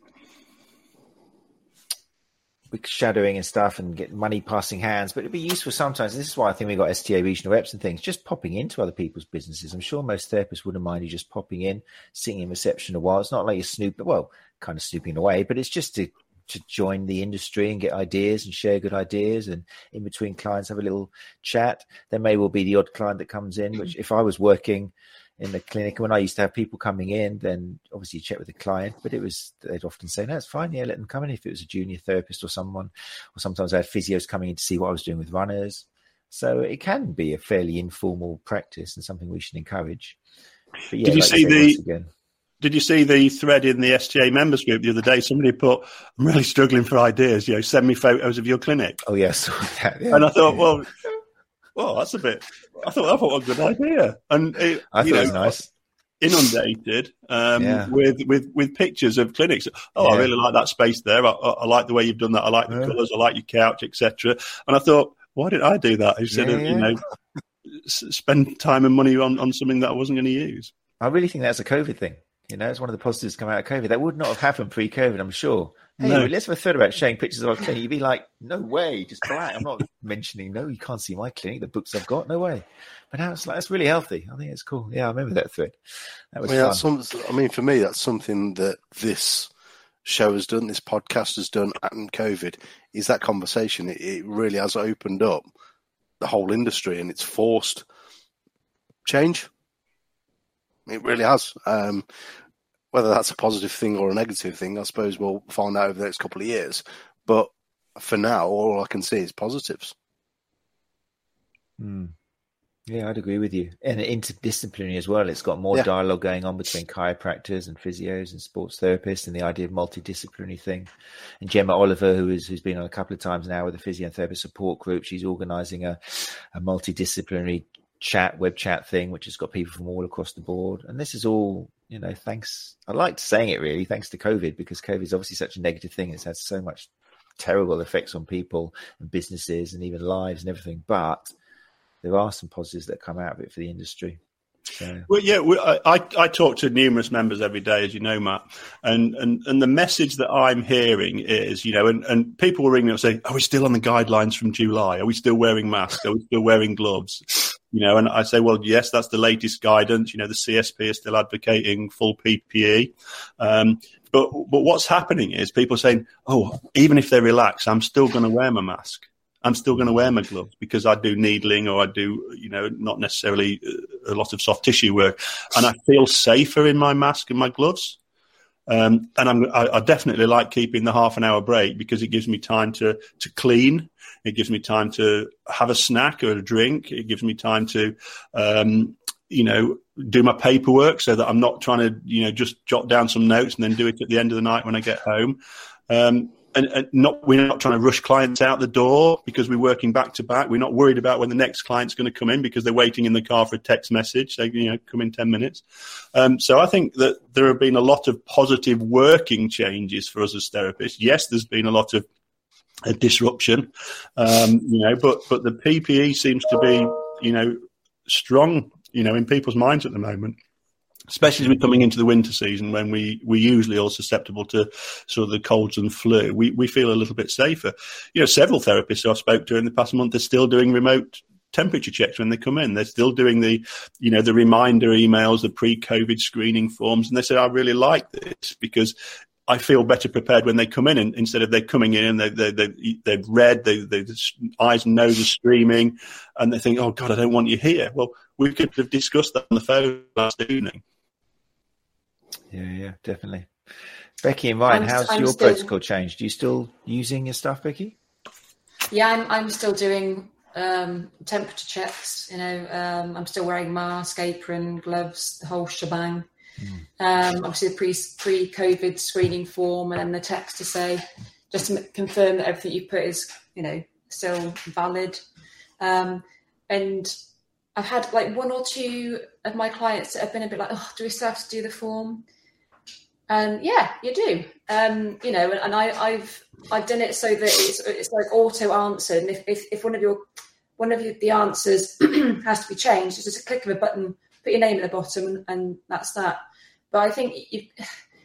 [SPEAKER 1] shadowing and stuff and get money passing hands, but it'd be useful sometimes. This is why I think we got STA regional reps and things, just popping into other people's businesses. I'm sure most therapists wouldn't mind you just popping in, sitting in reception a while. It's not like you're snooping, well, kind of snooping away, but it's just to to join the industry and get ideas and share good ideas and in between clients have a little chat. There may well be the odd client that comes in, which mm. if I was working in the clinic. when I used to have people coming in, then obviously you check with the client, but it was they'd often say, "No, it's fine. Yeah, let them come in." If it was a junior therapist or someone, or sometimes I had physios coming in to see what I was doing with runners. So it can be a fairly informal practice and something we should encourage.
[SPEAKER 2] But yeah, Did you like see the? Again, did you see the thread in the STA members group the other day? Somebody put, "I'm really struggling for ideas. You know, send me photos of your clinic."
[SPEAKER 1] Oh yes,
[SPEAKER 2] yeah, [laughs] yeah. and I thought, well, [laughs] well, that's a bit. I thought I thought was a good idea, and it,
[SPEAKER 1] I thought know, it was nice.
[SPEAKER 2] Inundated um, yeah. with with with pictures of clinics. Oh, I really like that space there. I, I, I, like the way you've done that. I like the colours. I like your couch, etc. And I thought, why did I do that instead of you know spend time and money on on something that I wasn't going to use?
[SPEAKER 1] I really think that's a COVID thing. You know, it's one of the positives come out of COVID. That would not have happened pre-COVID, I'm sure. Hey, no. let's have a thought about showing pictures of our clinic. You'd be like, no way, just black. I'm not mentioning, no, you can't see my clinic, the books I've got, no way. But now it's like, that's really healthy. I think it's cool. Yeah, I remember that thread. That was
[SPEAKER 3] I mean, some, I mean, for me, that's something that this show has done, this podcast has done, and COVID is that conversation. It, it really has opened up the whole industry and it's forced change. It really has. Um, whether that's a positive thing or a negative thing, I suppose we'll find out over the next couple of years. But for now, all I can see is positives.
[SPEAKER 1] Hmm. Yeah, I'd agree with you. And interdisciplinary as well. It's got more yeah. dialogue going on between chiropractors and physios and sports therapists and the idea of multidisciplinary thing. And Gemma Oliver, who is who's been on a couple of times now with the physiotherapist support group, she's organising a, a multidisciplinary chat, web chat thing, which has got people from all across the board. And this is all, you know, thanks. I liked saying it really, thanks to COVID, because COVID is obviously such a negative thing. It's had so much terrible effects on people and businesses and even lives and everything. But there are some positives that come out of it for the industry.
[SPEAKER 2] Well, yeah, I, I talk to numerous members every day, as you know, Matt, and, and, and the message that I'm hearing is, you know, and, and people will ring me and say, "Are we still on the guidelines from July? Are we still wearing masks? Are we still wearing gloves?" You know, and I say, "Well, yes, that's the latest guidance. You know, the CSP is still advocating full PPE." Um, but but what's happening is people saying, "Oh, even if they relax, I'm still going to wear my mask." I'm still going to wear my gloves because I do needling or I do, you know, not necessarily uh, a lot of soft tissue work, and I feel safer in my mask and my gloves. Um, and I'm, I, I, definitely like keeping the half an hour break because it gives me time to to clean. It gives me time to have a snack or a drink. It gives me time to, um, you know, do my paperwork so that I'm not trying to, you know, just jot down some notes and then do it at the end of the night when I get home. Um, and, and, not we're not trying to rush clients out the door because we're working back to back. We're not worried about when the next client's going to come in because they're waiting in the car for a text message. They you know come in ten minutes. Um, so I think that there have been a lot of positive working changes for us as therapists. Yes, there's been a lot of a disruption, um, you know, but but the PPE seems to be you know strong, you know, in people's minds at the moment especially as we're coming into the winter season when we we usually all susceptible to sort of the colds and flu, we, we feel a little bit safer. You know, several therapists I've spoke to in the past month are still doing remote temperature checks when they come in. They're still doing the, you know, the reminder emails, the pre-COVID screening forms, and they say, "I really like this because I feel better prepared when they come in, and instead of they're coming in and they, they, they, they've read, they, they, eyes and nose are streaming, and they think, oh God, I don't want you here. Well, we could have discussed that on the phone last evening.
[SPEAKER 1] Yeah, yeah, definitely. Becky and Ryan, I'm, how's I'm your still, protocol changed? Are you still using your stuff, Becky?
[SPEAKER 4] Yeah, I'm, I'm still doing um, temperature checks. You know, um, I'm still wearing mask, apron, gloves, the whole shebang. Mm. Um, obviously, the pre pre COVID screening form, and then the text to say just to confirm that everything you put is you know still valid. Um, and I've had like one or two of my clients that have been a bit like, "Oh, do we still have to do the form?" And yeah, you do. Um, you know, and, I, have I've done it so that it's it's like auto answered. And if, if, if one of your one of the answers [clears throat] has to be changed, it's just a click of a button, put your name at the bottom, and, and that's that. But I think, you,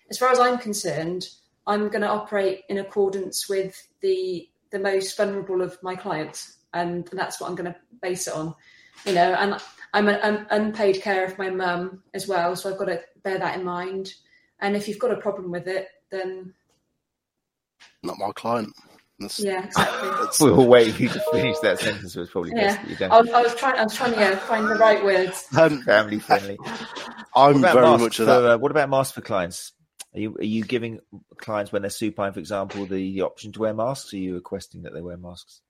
[SPEAKER 4] as far as I'm concerned, I'm going to operate in accordance with the the most vulnerable of my clients, and that's what I'm going to base it on. You know, and I'm an unpaid care of my mum as well, so I've got to bear that in mind. And if you've got a problem with it, then
[SPEAKER 3] not my client.
[SPEAKER 4] That's, yeah, exactly.
[SPEAKER 1] we were waiting for you to finish that sentence. It was probably yeah. best
[SPEAKER 4] I was, I was, trying. I was trying to yeah, find the right words.
[SPEAKER 1] Um, Family friendly. [laughs]
[SPEAKER 3] I'm very much
[SPEAKER 1] for, that. Uh, what about masks for clients? Are you are you giving clients when they're supine, for example, the, the option to wear masks? Or are you requesting that they wear masks?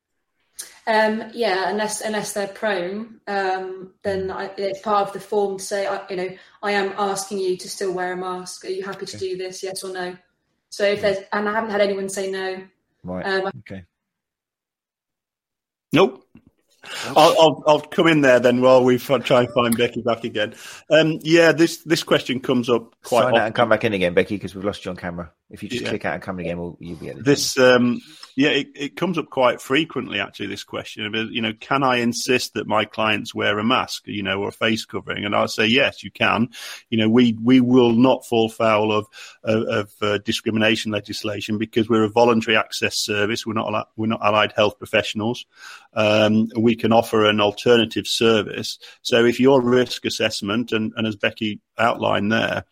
[SPEAKER 4] Um, yeah, unless unless they're prone, um, then I, it's part of the form to say, I, you know, I am asking you to still wear a mask. Are you happy to do this? Yes or no? So if there's, and I haven't had anyone say no.
[SPEAKER 1] Right.
[SPEAKER 4] Um,
[SPEAKER 1] okay.
[SPEAKER 2] Nope. I'll, I'll, I'll come in there then while we try and find Becky back again. Um, yeah, this this question comes up quite
[SPEAKER 1] Sign
[SPEAKER 2] often.
[SPEAKER 1] out and come back in again, Becky, because we've lost you on camera. If you just
[SPEAKER 2] Yeah.
[SPEAKER 1] click out and come in again, we'll, you'll be at the
[SPEAKER 2] This, um, yeah, it, it comes up quite frequently. Actually, this question, of, you know, can I insist that my clients wear a mask, you know, or a face covering? And I'll say yes, you can. You know, we we will not fall foul of of, of uh, discrimination legislation because we're a voluntary access service. We're not we're not allied health professionals. Um, we can offer an alternative service. So if your risk assessment and, and as Becky outlined there,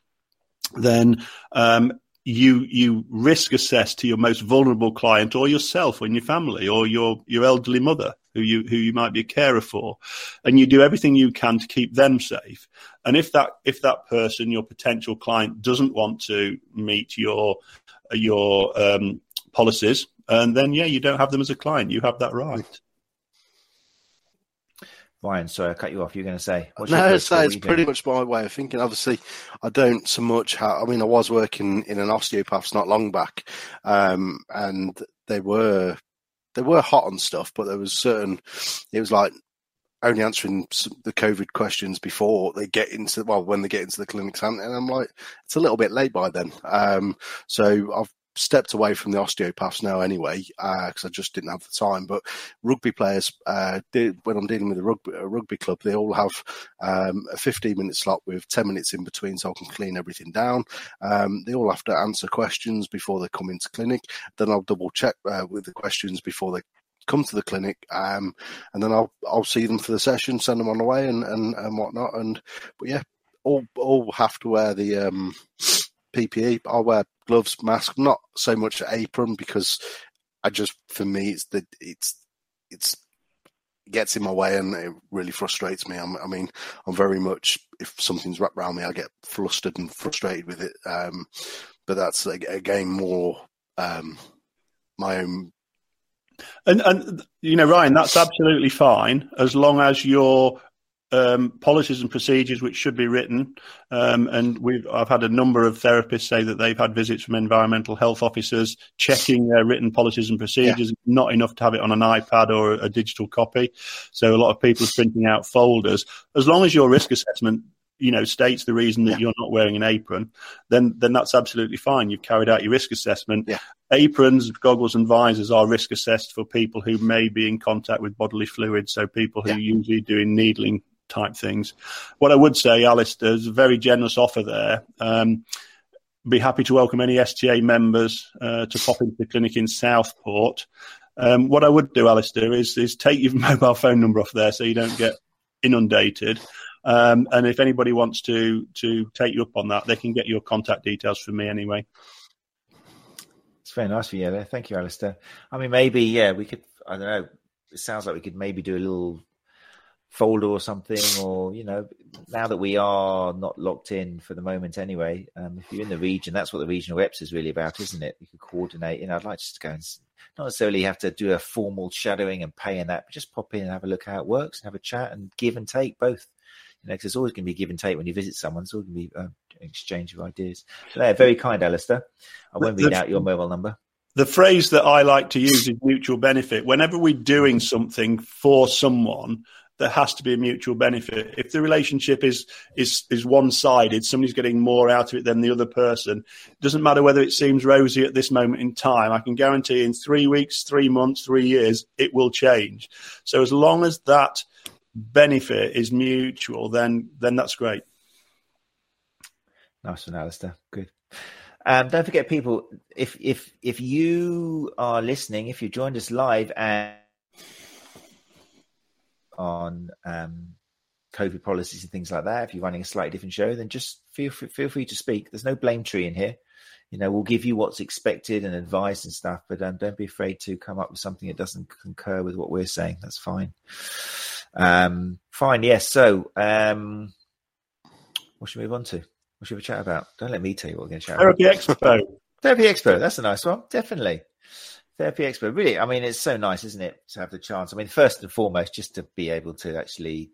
[SPEAKER 2] then um, you you risk assess to your most vulnerable client or yourself or in your family or your your elderly mother who you who you might be a carer for. And you do everything you can to keep them safe. And if that if that person your potential client doesn't want to meet your your um, policies and then yeah you don't have them as a client. You have that right
[SPEAKER 1] Ryan, sorry, I cut you off. You're going to say.
[SPEAKER 3] No, so it's
[SPEAKER 1] What are you
[SPEAKER 3] pretty much my way of thinking. Obviously, I don't so much have. I mean, I was working in an osteopath's not long back, um, and they were they were hot on stuff, but there was certain. It was like only answering the COVID questions before they get into well when they get into the clinics, and, and I'm like, it's a little bit late by then. Um, so I've stepped away from the osteopaths now anyway because I just didn't have the time. But rugby players, uh, did, when I'm dealing with a rugby, a rugby club, they all have um, a 15 minute slot with 10 minutes in between so I can clean everything down. Um, they all have to answer questions before they come into clinic. Then I'll double check uh, with the questions before they come to the clinic um, and then I'll I'll see them for the session, send them on the way and, and, and whatnot. And but yeah, all all have to wear the um, PPE. I'll wear gloves, mask, not so much apron because I just for me it's the it's it's it gets in my way and it really frustrates me. I'm, I mean, I'm very much if something's wrapped around me, I get flustered and frustrated with it. Um, but that's again more um, my own.
[SPEAKER 2] And and you know, Ryan, that's absolutely fine as long as your um, policies and procedures, which should be written, um, and we've I've had a number of therapists say that they've had visits from environmental health officers checking their written policies and procedures. Not enough to have it on an iPad or a digital copy. So a lot of people are printing out folders. As long as your risk assessment you know states the reason that
[SPEAKER 3] Yeah.
[SPEAKER 2] you're not wearing an apron then then that's absolutely fine you've carried out your risk assessment
[SPEAKER 3] Yeah.
[SPEAKER 2] aprons goggles and visors are risk assessed for people who may be in contact with bodily fluids so people who
[SPEAKER 3] Yeah.
[SPEAKER 2] usually doing needling type things what i would say alistair is a very generous offer there um, be happy to welcome any sta members uh, to pop into the clinic in southport um, what i would do alistair is is take your [laughs] mobile phone number off there so you don't get inundated um, and if anybody wants to to take you up on that, they can get your contact details from me anyway.
[SPEAKER 1] It's very nice for you there. Thank you, Alistair. I mean, maybe, yeah, we could, I don't know, it sounds like we could maybe do a little folder or something, or, you know, now that we are not locked in for the moment anyway, um, if you're in the region, that's what the regional reps is really about, isn't it? You could coordinate. You know, I'd like just to go and not necessarily have to do a formal shadowing and pay and that, but just pop in and have a look how it works and have a chat and give and take both. You know, 'cause there's always going to be give and take when you visit someone. It's always going to be uh, an exchange of ideas. So, yeah, very kind, Alistair. I won't read out your mobile number.
[SPEAKER 2] The phrase that I like to use is mutual benefit. Whenever we're doing something for someone, there has to be a mutual benefit. If the relationship is is is one sided, somebody's getting more out of it than the other person. It doesn't matter whether it seems rosy at this moment in time. I can guarantee in three weeks, three months, three years, it will change. So as long as that benefit is mutual, then then that's great.
[SPEAKER 1] Nice one, Alistair. Good. Um, don't forget, people, if if if you are listening, if you joined us live and on um, COVID policies and things like that, if you're running a slightly different show, then just feel free, feel free to speak. There's no blame tree in here. You know, we'll give you what's expected and advice and stuff, but um, don't be afraid to come up with something that doesn't concur with what we're saying. That's fine. Um, fine. Yes. So, um, what should we move on to? What should we chat about? Don't let me tell you what we're going to chat about.
[SPEAKER 2] Therapy Expo.
[SPEAKER 1] Therapy Expo. That's a nice one. Definitely. Therapy Expo. Really, I mean, it's so nice, isn't it, to have the chance? I mean, first and foremost, just to be able to actually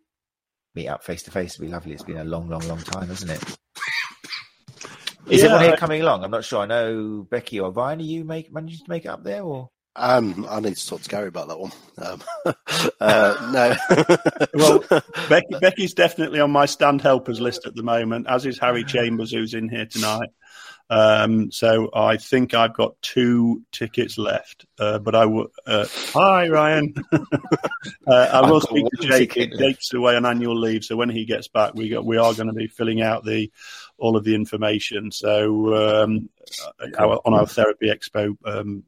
[SPEAKER 1] meet up face to face would be lovely. It's been a long, long, long time, isn't it? Is
[SPEAKER 2] Yeah,
[SPEAKER 1] everyone here
[SPEAKER 2] I-
[SPEAKER 1] coming along? I'm not sure. I know Becky or Ryan. Are you make managing to make it up there, or
[SPEAKER 3] Um, I need to talk to Gary about that one. Um, [laughs] uh, [laughs] no.
[SPEAKER 2] Well, [laughs] Becky, Becky's definitely on my stand helpers list at the moment, as is Harry Chambers, who's in here tonight. Um, so I think I've got two tickets left, uh, but I will. Uh, hi, Ryan. [laughs] uh, I will speak to Jake. Jake's away on annual leave, so when he gets back, we got, we are going to be filling out the all of the information. So um, our, on our therapy expo um,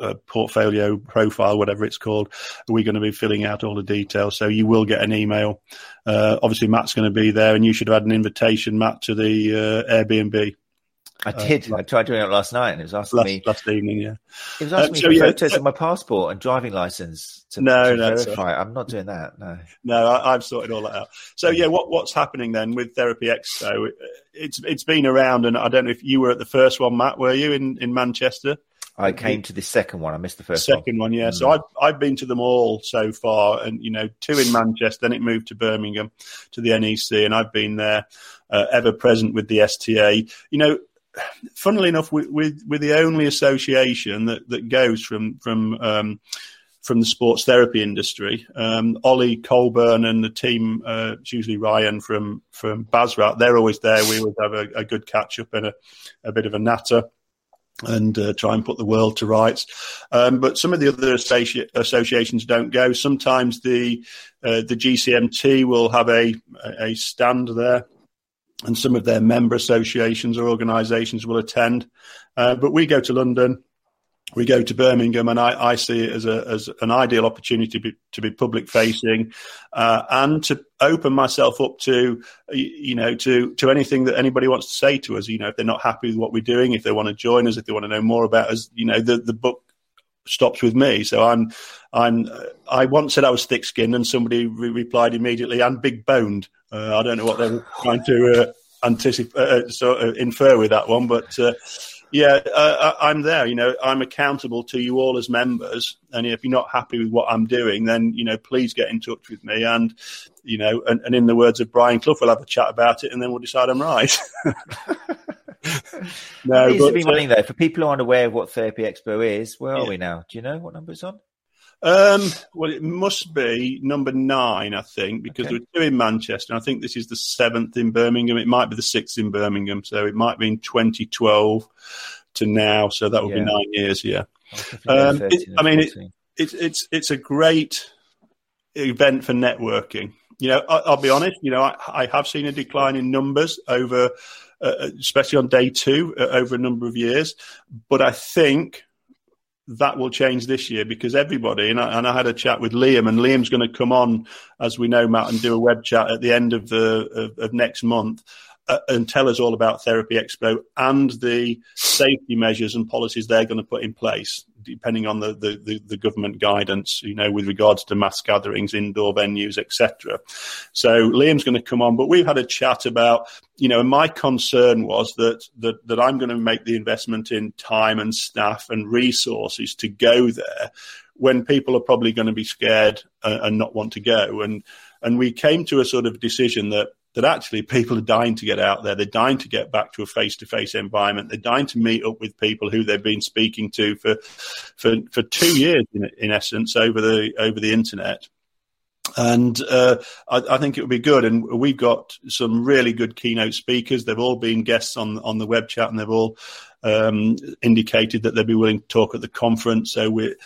[SPEAKER 2] uh, portfolio profile, whatever it's called, we're going to be filling out all the details. So you will get an email. Uh, obviously, Matt's going to be there, and you should have had an invitation, Matt, to the uh, Airbnb
[SPEAKER 1] I did. I tried doing it last night, and it was asking
[SPEAKER 2] last,
[SPEAKER 1] me.
[SPEAKER 2] last evening. Yeah,
[SPEAKER 1] It was asking
[SPEAKER 2] Uh,
[SPEAKER 1] me
[SPEAKER 2] so,
[SPEAKER 1] for
[SPEAKER 2] yeah,
[SPEAKER 1] photos
[SPEAKER 2] uh,
[SPEAKER 1] of my passport and driving license to,
[SPEAKER 2] No,
[SPEAKER 1] to
[SPEAKER 2] no,
[SPEAKER 1] verify. I'm not doing that. No.
[SPEAKER 2] no, I, I've sorted all that out. So yeah, what what's happening then with Therapy Expo? It's it's been around, and I don't know if you were at the first one, Matt. Were you in in Manchester?
[SPEAKER 1] I came to the second one. I missed the first.
[SPEAKER 2] Second one, yeah. So I've I've been to them all so far, and you know, two in Manchester, then it moved to Birmingham, to the NEC, and I've been there, uh, ever present with the STA. You know, funnily enough, we, with we're the only association that that goes from from um, from the sports therapy industry. Um, Ollie Colburn and the team, uh, it's usually Ryan from from BASRaT, they're always there. We always have a, a good catch up and a, a bit of a natter and uh, try and put the world to rights. Um, but some of the other associ- associations don't go. Sometimes the uh, the GCMT will have a a stand there, and some of their member associations or organisations will attend. Uh, but we go to London. We go to Birmingham, and I, I see it as a as an ideal opportunity to be, to be public facing, uh, and to open myself up to you know to to anything that anybody wants to say to us. You know, if they're not happy with what we're doing, if they want to join us, if they want to know more about us, you know, the the book stops with me. So I'm I'm I once said I was thick skinned, and somebody re- replied immediately, "I'm big boned." Uh, I don't know what they were trying to uh, anticipate, uh, sort of infer with that one, but. Uh, yeah, uh, I- I'm there. You know, I'm accountable to you all as members, and if you're not happy with what I'm doing, then you know, please get in touch with me. And you know, and, and in the words of Brian Clough, we'll have a chat about it, and then we'll decide I'm right. [laughs] [laughs] no,
[SPEAKER 1] it needs to be running though. For people who aren't aware of what Therapy Expo is, where are we now? Do you know what number it's on?
[SPEAKER 2] Um, well, it must be number nine, I think, because
[SPEAKER 1] Okay.
[SPEAKER 2] there were two in Manchester. and I think this is the seventh in Birmingham. It might be the sixth in Birmingham, so it might be in 2012 to now. So that would
[SPEAKER 1] Yeah.
[SPEAKER 2] be nine years. Yeah,
[SPEAKER 1] I was definitely there
[SPEAKER 2] Um, it- I mean, it-
[SPEAKER 1] 14.
[SPEAKER 2] it's it's it's a great event for networking. You know, I, I'll be honest. You know, I, I have seen a decline in numbers over, uh, especially on day two, uh, over a number of years. But I think that will change this year because everybody and I, and I had a chat with Liam and Liam's going to come on as we know Matt and do a web chat at the end of the of, of next month uh, and tell us all about Therapy Expo and the safety measures and policies they're going to put in place depending on the, the, the, the government guidance you know with regards to mass gatherings indoor venues etc so Liam's going to come on but we've had a chat about you know, and my concern was that that that I'm going to make the investment in time and staff and resources to go there when people are probably going to be scared uh, and not want to go. And and we came to a sort of decision that that actually people are dying to get out there. They're dying to get back to a face to face environment. They're dying to meet up with people who they've been speaking to for for for two years in, in essence over the over the internet and uh, I, I, think it would be good. And we've got some really good keynote speakers. They've all been guests on on the web chat, and they've all um, indicated that they'd be willing to talk at the conference. So we,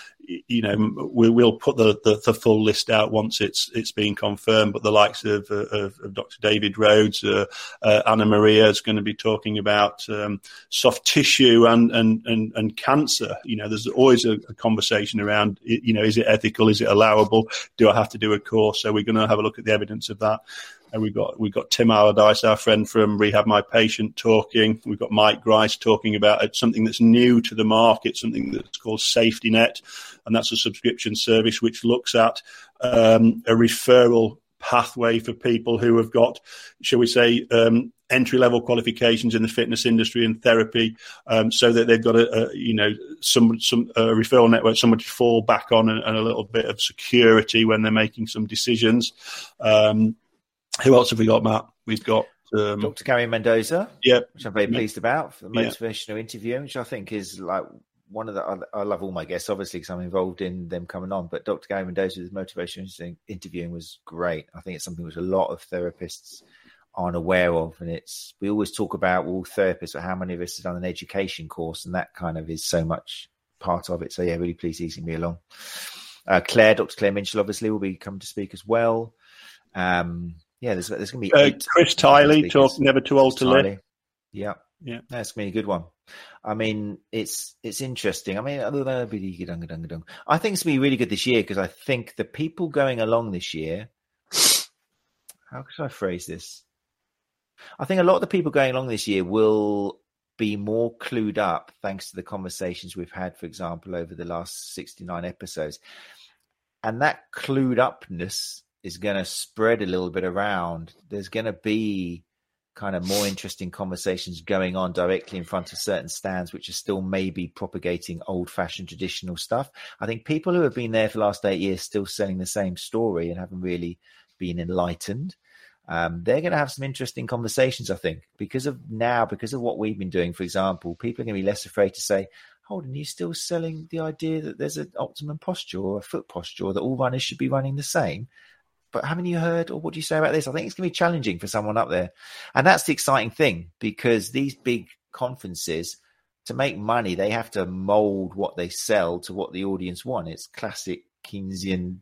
[SPEAKER 2] you know, we, will put the, the, the, full list out once it's it's been confirmed. But the likes of, of, of Dr. David Rhodes, uh, uh, Anna Maria is going to be talking about um, soft tissue and, and and and cancer. You know, there's always a, a, conversation around. You know, is it ethical? Is it allowable? Do I have to do a course? So we're going to have a look at the evidence of that. And we've got we've got Tim Allardyce, our friend from Rehab My Patient, talking. We've got Mike Grice talking about something that's new to the market, something that's called Safety Net, and that's a subscription service which looks at um, a referral pathway for people who have got, shall we say, um, entry level qualifications in the fitness industry and therapy, um, so that they've got a, a you know some some a referral network, somebody to fall back on, and, and, a little bit of security when they're making some decisions. Um, who else have we got, Matt? We've got
[SPEAKER 1] um, Dr. Gary Mendoza,
[SPEAKER 2] yeah,
[SPEAKER 1] which I'm very pleased about for the motivational yeah. interview, which I think is like one of the I, I love all my guests obviously because I'm involved in them coming on. But Dr. Gary Mendoza's motivational interviewing was great. I think it's something which a lot of therapists aren't aware of, and it's we always talk about all therapists, but how many of us have done an education course, and that kind of is so much part of it. So yeah, really pleased easing me along. Uh, Claire, Dr. Claire Minshall, obviously will be coming to speak as well. Um, yeah, there's there's going to be
[SPEAKER 2] uh, Chris Tiley talk never too old to live.
[SPEAKER 1] Yeah,
[SPEAKER 2] yeah,
[SPEAKER 1] that's going to be a good one. I mean, it's it's interesting. I mean, I think it's going to be really good this year because I think the people going along this year. How should I phrase this? I think a lot of the people going along this year will be more clued up thanks to the conversations we've had, for example, over the last 69 episodes. And that clued upness is going to spread a little bit around. There's going to be kind of more interesting conversations going on directly in front of certain stands, which are still maybe propagating old fashioned traditional stuff. I think people who have been there for the last eight years still selling the same story and haven't really been enlightened. Um, they're going to have some interesting conversations, I think, because of now, because of what we've been doing, for example, people are going to be less afraid to say, hold on, you're still selling the idea that there's an optimum posture or a foot posture, or that all runners should be running the same but haven't you heard or what do you say about this? I think it's going to be challenging for someone up there. And that's the exciting thing because these big conferences, to make money, they have to mold what they sell to what the audience want. It's classic Keynesian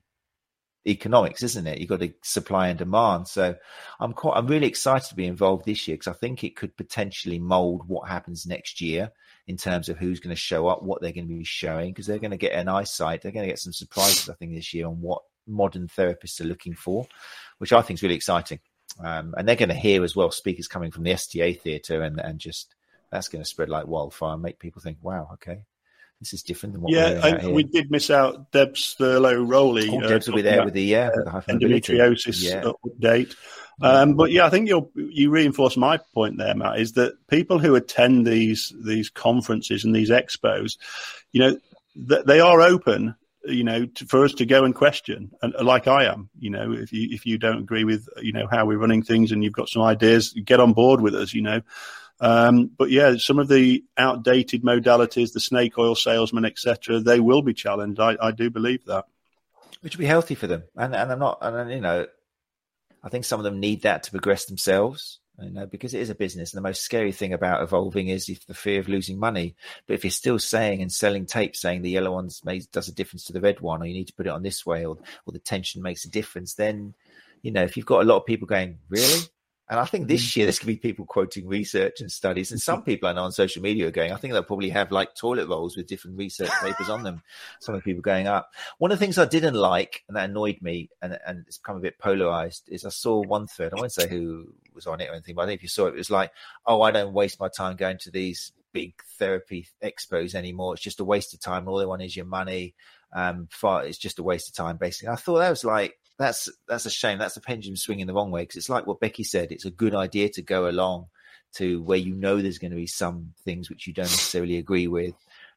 [SPEAKER 1] economics, isn't it? You've got to supply and demand. So I'm quite, I'm really excited to be involved this year because I think it could potentially mold what happens next year in terms of who's going to show up, what they're going to be showing, because they're going to get an eyesight. They're going to get some surprises, I think, this year on what modern therapists are looking for, which I think is really exciting. Um, and they're going to hear as well speakers coming from the STA theatre, and and just that's going to spread like wildfire and make people think, wow, okay, this is different than what
[SPEAKER 2] yeah, we did miss out Debs Thurlow Rowley.
[SPEAKER 1] Oh, Debs will be there with the, uh, the
[SPEAKER 2] endometriosis yeah. update. Um, but yeah, I think you you reinforce my point there, Matt, is that people who attend these these conferences and these expos, you know, th- they are open you know, to, for us to go and question, and like I am, you know, if you if you don't agree with you know how we're running things and you've got some ideas, get on board with us, you know. Um, but yeah, some of the outdated modalities, the snake oil salesman, etc., they will be challenged. I, I do believe that,
[SPEAKER 1] which will be healthy for them. And and I'm not, and you know, I think some of them need that to progress themselves you know, because it is a business. And the most scary thing about evolving is if the fear of losing money. But if you're still saying and selling tape saying the yellow one does a difference to the red one, or you need to put it on this way, or or the tension makes a difference, then you know if you've got a lot of people going, really, and I think this mm-hmm. year there's going to be people quoting research and studies. And some people I know on social media are going, I think they'll probably have like toilet rolls with different research papers on them. Some of the people going up. One of the things I didn't like and that annoyed me and, and it's become a bit polarized is I saw one thread. I won't say who was on it or anything, but I think if you saw it, it was like, oh, I don't waste my time going to these big therapy expos anymore. It's just a waste of time. All they want is your money. Um, far, it's just a waste of time, basically. I thought that was like, that's that's a shame. That's a pendulum swinging the wrong way because it's like what Becky said. It's a good idea to go along to where you know there's going to be some things which you don't necessarily agree with,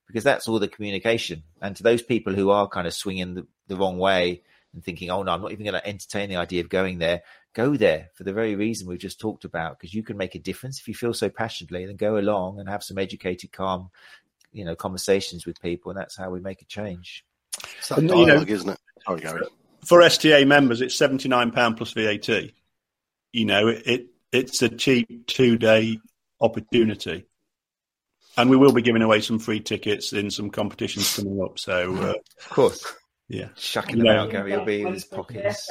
[SPEAKER 1] because that's all the communication. And to those people who are kind of swinging the, the wrong way and thinking, "Oh no, I'm not even going to entertain the idea of going there," go there for the very reason we've just talked about, because you can make a difference if you feel so passionately. Then go along and have some educated, calm, you know, conversations with people, and that's how we make a change.
[SPEAKER 3] It's that dialogue, you know, isn't it? Sorry, Gary
[SPEAKER 2] for STA members, it's seventy nine pound plus VAT. You know, it, it it's a cheap two day opportunity, and we will be giving away some free tickets in some competitions coming up. So, uh,
[SPEAKER 1] of course,
[SPEAKER 2] yeah,
[SPEAKER 1] shucking them out, Gary will be in his pockets.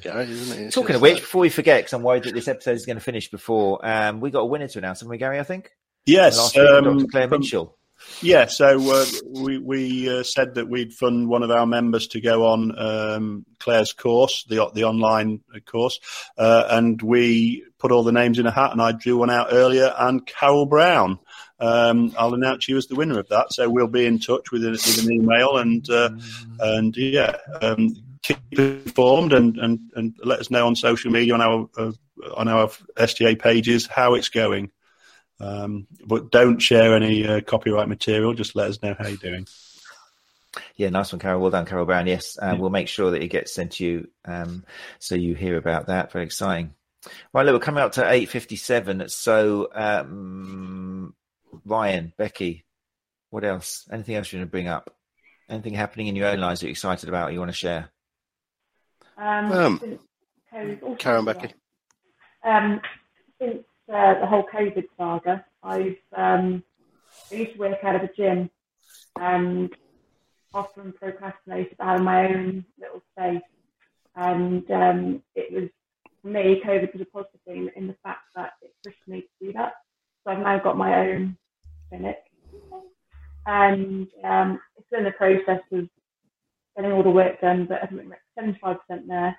[SPEAKER 1] Talking of which, before we forget, because I'm worried that this episode is going to finish before, um, we got a winner to announce, haven't we, Gary? I think.
[SPEAKER 2] Yes,
[SPEAKER 1] um, Dr. Claire Minshall.
[SPEAKER 2] Yeah, so uh, we we uh, said that we'd fund one of our members to go on um, Claire's course, the the online course, uh, and we put all the names in a hat, and I drew one out earlier, and Carol Brown. Um, I'll announce you as the winner of that. So we'll be in touch with, a, with an email, and uh, and yeah, um, keep informed and, and, and let us know on social media on our uh, on our STA pages how it's going. Um, but don't share any uh, copyright material. Just let us know how you're doing.
[SPEAKER 1] Yeah, nice one, Carol. Well done, Carol Brown. Yes, um, yeah. we'll make sure that it gets sent to you um, so you hear about that. Very exciting. Right, look, we're coming up to 8.57. So, um, Ryan, Becky, what else? Anything else you want to bring up? Anything happening in your own lives that you're excited about you want to share?
[SPEAKER 5] Um, um
[SPEAKER 3] Karen, Becky.
[SPEAKER 5] Um, since uh, the whole COVID saga, I've um, I used to work out of a gym and often procrastinated about my own little space. And um, it was, for me, COVID was a positive thing in the fact that it pushed me to do that. So I've now got my own clinic. And um, it's in the process of getting all the work done, but I think we're 75% there.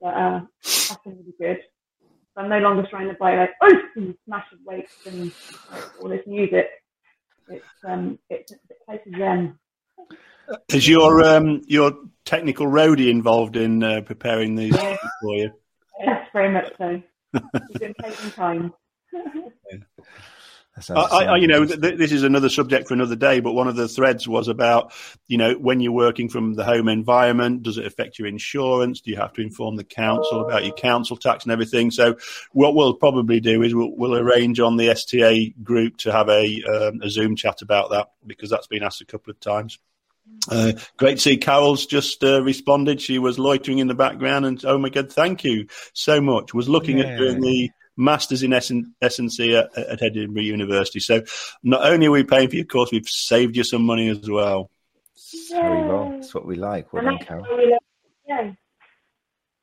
[SPEAKER 5] But uh, that's really good. So I'm no longer trying to buy like, oh, smash of weights and like, all this music. It's um, it's, it's places them.
[SPEAKER 2] Is your um, your technical roadie involved in uh, preparing these yeah. for you?
[SPEAKER 5] Yes, very much so. It's been taking time. [laughs]
[SPEAKER 2] yeah. I, I, you know, th- this is another subject for another day. But one of the threads was about, you know, when you're working from the home environment, does it affect your insurance? Do you have to inform the council about your council tax and everything? So, what we'll probably do is we'll, we'll arrange on the STA group to have a, um, a Zoom chat about that because that's been asked a couple of times. Uh, great to see Carol's just uh, responded. She was loitering in the background, and oh my god, thank you so much. Was looking yeah. at doing the masters in S&C at, at Edinburgh University. So not only are we paying for your course, we've saved you some money as well.
[SPEAKER 1] Very well. That's what we like. Well done, Carol.
[SPEAKER 5] Yeah.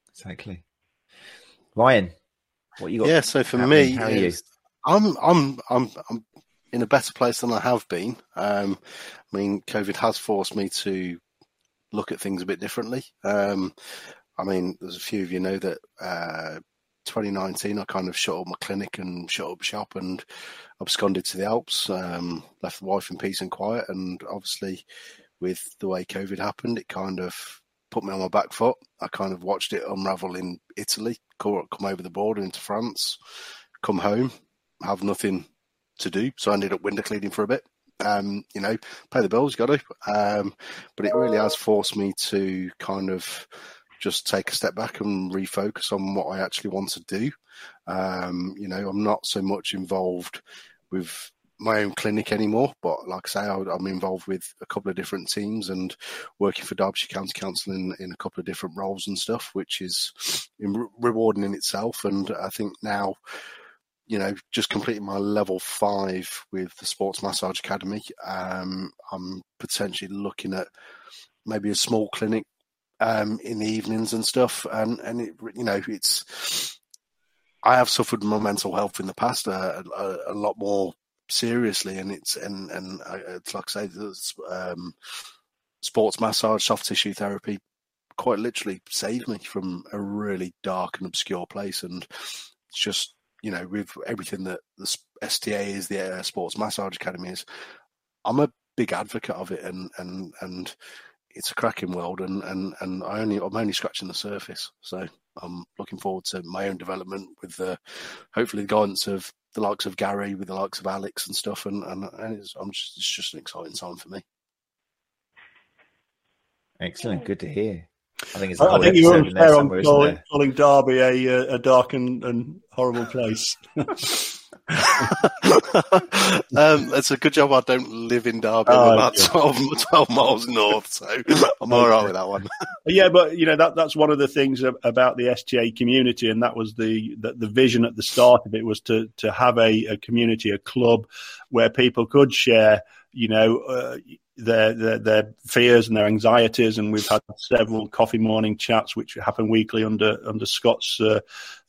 [SPEAKER 1] Exactly. Ryan, what you got?
[SPEAKER 3] Yeah. So for me, how are you? I'm I'm I'm I'm in a better place than I have been. Um, I mean, COVID has forced me to look at things a bit differently. Um, I mean, there's a few of you know that uh, 2019 I kind of shut up my clinic and shut up shop and absconded to the Alps, um, left the wife in peace and quiet. And obviously, with the way COVID happened, it kind of put me on my back foot. I kind of watched it unravel in Italy, come over the border into France, come home, have nothing to do. So I ended up window cleaning for a bit. Um, you know, pay the bills, got to. Um, but it really has forced me to kind of just take a step back and refocus on what I actually want to do. Um, you know, I'm not so much involved with my own clinic anymore, but like I say, I'm involved with a couple of different teams and working for Derbyshire County Council in, in a couple of different roles and stuff, which is rewarding in itself. And I think now you know, just completing my level five with the Sports Massage Academy. Um, I'm potentially looking at maybe a small clinic um, in the evenings and stuff. And and it, you know, it's I have suffered my mental health in the past uh, a, a, lot more seriously, and it's and and it's like I say, um, sports massage, soft tissue therapy, quite literally saved me from a really dark and obscure place, and it's just you know, with everything that the STA is, the uh, Sports Massage Academy is, I'm a big advocate of it, and and and it's a cracking world, and and and I only I'm only scratching the surface. So I'm looking forward to my own development with the hopefully the guidance of the likes of Gary, with the likes of Alex and stuff, and and, and it's, just, it's just an exciting time for me.
[SPEAKER 1] Excellent, good to hear. I think it's.
[SPEAKER 2] I think you're unfair on calling, calling, Derby a, a dark and, and horrible place. [laughs]
[SPEAKER 3] um, it's a good job I don't live in Derby. Oh, about yeah. 12, 12, miles north, so I'm all right with that one.
[SPEAKER 2] yeah, but you know that that's one of the things about the STA community, and that was the the, the vision at the start of it was to to have a, a community, a club where people could share. You know. Uh, their, their, their fears and their anxieties, and we've had several coffee morning chats which happen weekly under under Scott's uh,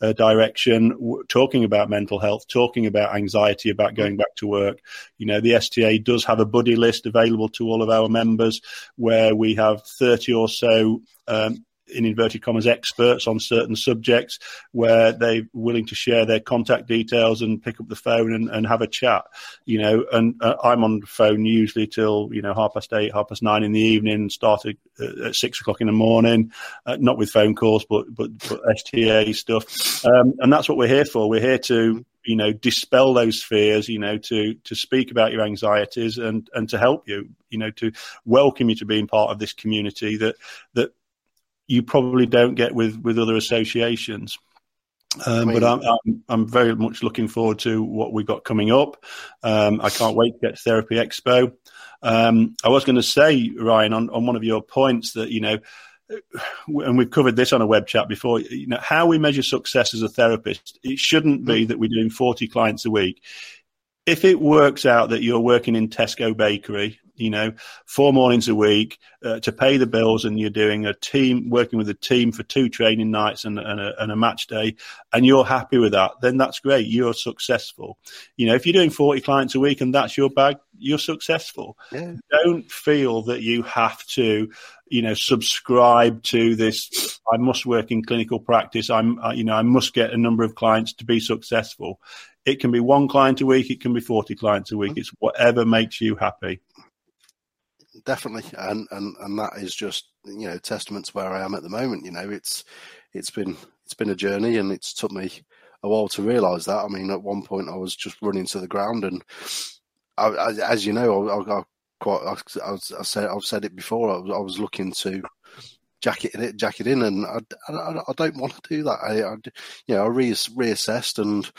[SPEAKER 2] uh, direction, w- talking about mental health, talking about anxiety about going back to work. You know, the STA does have a buddy list available to all of our members, where we have thirty or so um, in inverted commas experts on certain subjects where they're willing to share their contact details and pick up the phone and, and have a chat. You know, and uh, I'm on the phone usually till you know half past eight, half past nine in the evening, started at six o'clock in the morning, uh, not with phone calls, but but, but STA stuff, um, and that's what we're here for. We're here to you know dispel those fears you know to to speak about your anxieties and and to help you you know to welcome you to being part of this community that that you probably don't get with with other associations um, but I'm, I'm, I'm very much looking forward to what we've got coming up. Um, I can't wait to get to Therapy Expo. Um, I was going to say, Ryan, on, on one of your points that you know and we've covered this on a web chat before, you know, how we measure success as a therapist, it shouldn't be that we're doing 40 clients a week. If it works out that you're working in Tesco bakery, you know, four mornings a week uh, to pay the bills and you're doing a team, working with a team for two training nights and, and, a, and a match day, and you're happy with that, then that's great. You're successful. You know, if you're doing 40 clients a week and that's your bag, you're successful. Yeah. Don't feel that you have to you know, subscribe to this. I must work in clinical practice. I'm, uh, you know, I must get a number of clients to be successful. It can be one client a week. It can be 40 clients a week. It's whatever makes you happy.
[SPEAKER 3] Definitely. And, and, and that is just, you know, testament to where I am at the moment. You know, it's, it's been, it's been a journey and it's took me a while to realize that. I mean, at one point I was just running to the ground and I, I, as you know, I, I, quite. I, I, said I've said it before. I was, I was looking to jacket it, jacket in, and I, I, I don't want to do that. I, I you know, I re- reassessed and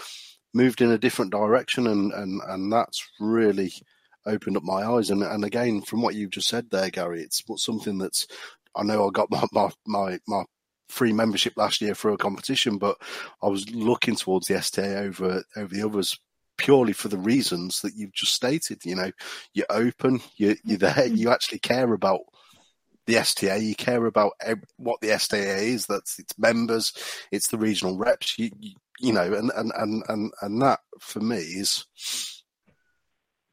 [SPEAKER 3] moved in a different direction, and and and that's really opened up my eyes. And and again, from what you've just said there, Gary, it's something that's. I know I got my my my, my free membership last year for a competition, but I was looking towards the STA over over the others purely for the reasons that you've just stated. You know, you're open, you're, you're there, mm-hmm. you actually care about the STA, you care about what the STA is, that's its members, it's the regional reps, you, you, you know, and, and, and, and, and that for me is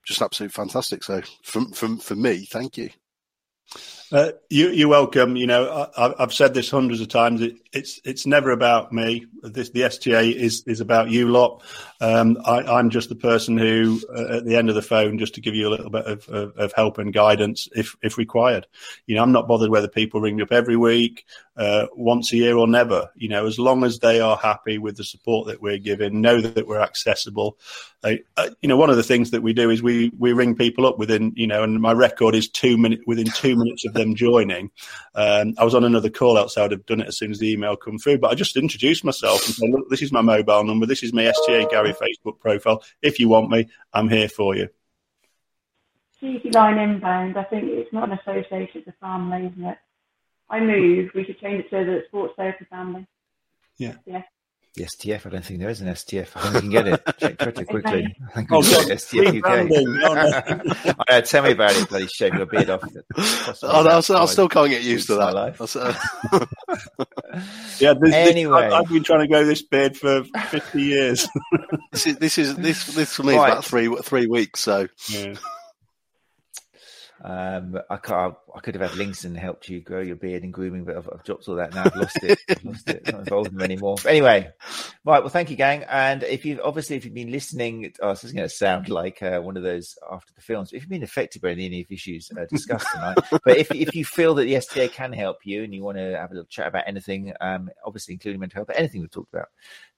[SPEAKER 3] just absolutely fantastic. So from, from, for me, thank you.
[SPEAKER 2] Uh, you, are welcome. You know, I, have said this hundreds of times. It, it's it's never about me. This, the STA is is about you lot. Um, I, am just the person who, uh, at the end of the phone, just to give you a little bit of, of, of, help and guidance if if required. You know, I'm not bothered whether people ring me up every week, uh, once a year, or never. You know, as long as they are happy with the support that we're giving, know that we're accessible. Uh, you know, one of the things that we do is we we ring people up within you know, and my record is two minutes within two minutes of them joining. Um, I was on another call outside. I'd have done it as soon as the email come through, but I just introduced myself and said, look, this is my mobile number. This is my STA Gary Facebook profile. If you want me, I'm here for you.
[SPEAKER 5] Cheeky line inbound. I think it's not an association, it's a family, isn't it? I move. We should change it to the sports therapy family.
[SPEAKER 2] Yeah.
[SPEAKER 5] Yeah.
[SPEAKER 1] The STF, I don't think there is an STF. I think we can get it. Check pretty quickly. I think oh, God, STF UK. oh, no. tell me about it, bloody shave your beard off.
[SPEAKER 3] Oh, I, I still can't get used to that. Life.
[SPEAKER 2] Uh, [laughs] [laughs] yeah, this, anyway. This, I, have been trying to grow this beard for 50 years.
[SPEAKER 3] this [laughs] is, this is, this, this for me right. is about three, three weeks, so. Yeah.
[SPEAKER 1] Um, I, I could have had links and helped you grow your beard and grooming, but I've, I've dropped all that now. I've lost it. I've lost it. not involved in them anymore. But anyway, right. Well, thank you, gang. And if you've obviously if you've been listening, oh, this is going to sound like uh, one of those after the films. If you've been affected by any of the issues uh, discussed tonight, [laughs] but if if you feel that the STA can help you and you want to have a little chat about anything, um, obviously including mental health, but anything we've talked about,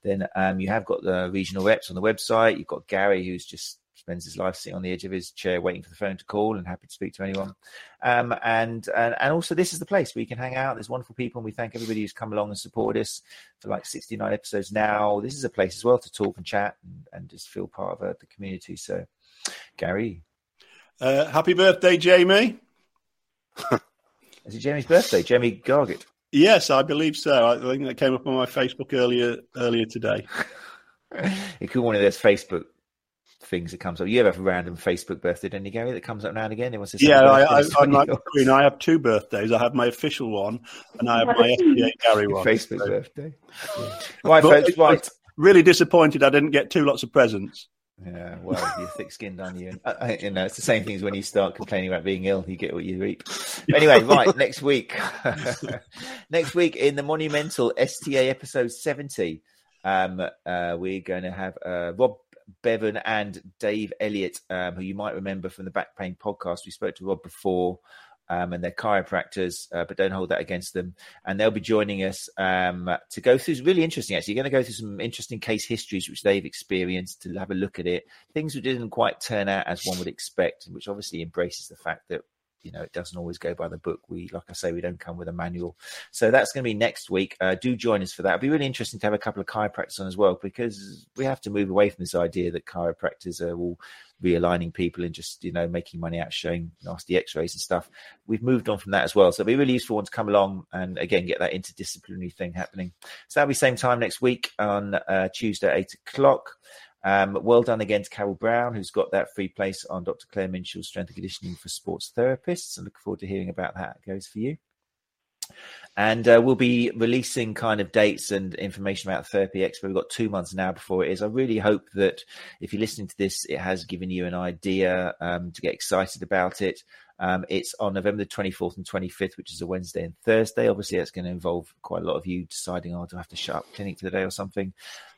[SPEAKER 1] then um, you have got the regional reps on the website. You've got Gary, who's just spends his life sitting on the edge of his chair waiting for the phone to call and happy to speak to anyone. Um, and, and and also this is the place where you can hang out. There's wonderful people, and we thank everybody who's come along and supported us for like 69 episodes now. This is a place as well to talk and chat and, and just feel part of uh, the community. So, Gary,
[SPEAKER 2] uh, happy birthday, Jamie!
[SPEAKER 1] is it Jamie's birthday? Jamie Gargett.
[SPEAKER 2] Yes, I believe so. I think that came up on my Facebook earlier earlier today. [laughs]
[SPEAKER 1] it could one of those Facebook things that comes up. You have a random Facebook birthday, don't you, Gary? That comes up now and again. It was
[SPEAKER 2] yeah, I, am like Queen. I have two birthdays. I have my official one, and I have my [laughs] STA Gary one.
[SPEAKER 1] Facebook so. birthday. Yeah. Right, folks. Right.
[SPEAKER 2] Really disappointed. I didn't get two lots of presents.
[SPEAKER 1] Yeah, well, you're thick-skinned, aren't you? Uh, you know, it's the same thing as when you start complaining about being ill. You get what you reap. Anyway, [laughs] right, next week, [laughs] next week in the monumental STA episode 70, um, uh, we're going to have uh, Rob Bevan and Dave Elliott, um, who you might remember from the Back Pain podcast. We spoke to Rob before. Um, and they're chiropractors, uh, but don't hold that against them. And they'll be joining us um, to go through. Really interesting, actually. You're going to go through some interesting case histories which they've experienced to have a look at it. Things that didn't quite turn out as one would expect, which obviously embraces the fact that you know, it doesn't always go by the book. We, like I say, we don't come with a manual. So that's going to be next week. Uh, do join us for that. It'll be really interesting to have a couple of chiropractors on as well, because we have to move away from this idea that chiropractors are all realigning people and just, you know, making money out showing nasty x-rays and stuff. We've moved on from that as well. So it'll be really useful one to come along and again, get that interdisciplinary thing happening. So that'll be same time next week on uh, Tuesday, eight o'clock. Um, well done again to Carol Brown, who's got that free place on Dr. Claire Minshall's Strength and Conditioning for Sports Therapists. I look forward to hearing about how it goes for you. And uh, we'll be releasing kind of dates and information about Therapy Expo. We've got two months now before it is. I really hope that if you're listening to this, it has given you an idea um, to get excited about it. Um, it's on November the 24th and 25th, which is a Wednesday and Thursday. Obviously, that's going to involve quite a lot of you deciding, oh, do I have to shut up clinic for the day or something?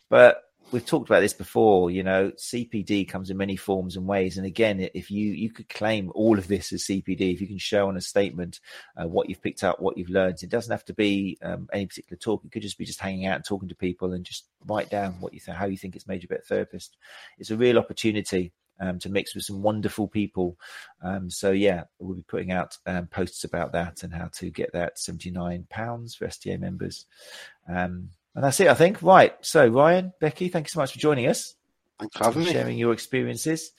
[SPEAKER 1] But we've talked about this before. You know, CPD comes in many forms and ways. And again, if you you could claim all of this as CPD, if you can show on a statement uh, what you've picked up, what you've learned, it doesn't have to be um, any particular talk. It could just be just hanging out and talking to people and just write down what you th- how you think it's made you a better therapist. It's a real opportunity. Um, to mix with some wonderful people. Um, so yeah, we'll be putting out um, posts about that and how to get that £79 for STA members. And that's it, I think. Right. So, Ryan, Becky, thank you so much for joining us.
[SPEAKER 3] Thanks for having me.
[SPEAKER 1] Sharing your experiences.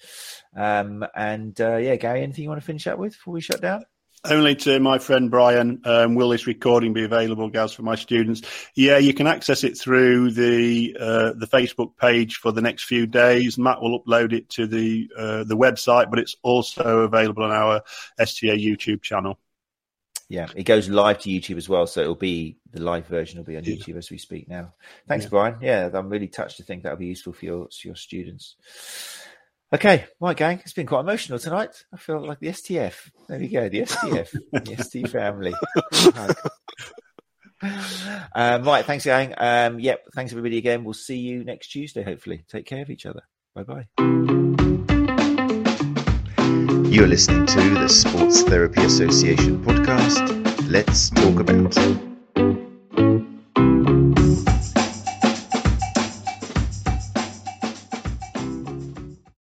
[SPEAKER 1] Um, and uh, yeah, Gary, anything you want to finish up with before we shut down?
[SPEAKER 2] Only to my friend Brian, um, will this recording be available, Gaz, for my students? Yeah, you can access it through the uh, the Facebook page for the next few days. Matt will upload it to the uh, the website, but it's also available on our STA YouTube channel.
[SPEAKER 1] Yeah, it goes live to YouTube as well, so it'll be the live version will be on YouTube as we speak now. Thanks, yeah. Brian. Yeah, I'm really touched to think that'll be useful for your for your students. Okay, right, gang. It's been quite emotional tonight. I feel like the STF. There we go, the STF, the [laughs] ST family. [laughs] um, right, thanks, gang. Um, yep, thanks everybody again. We'll see you next Tuesday. Hopefully, take care of each other. Bye bye.
[SPEAKER 6] You're listening to the Sports Therapy Association podcast. Let's talk about.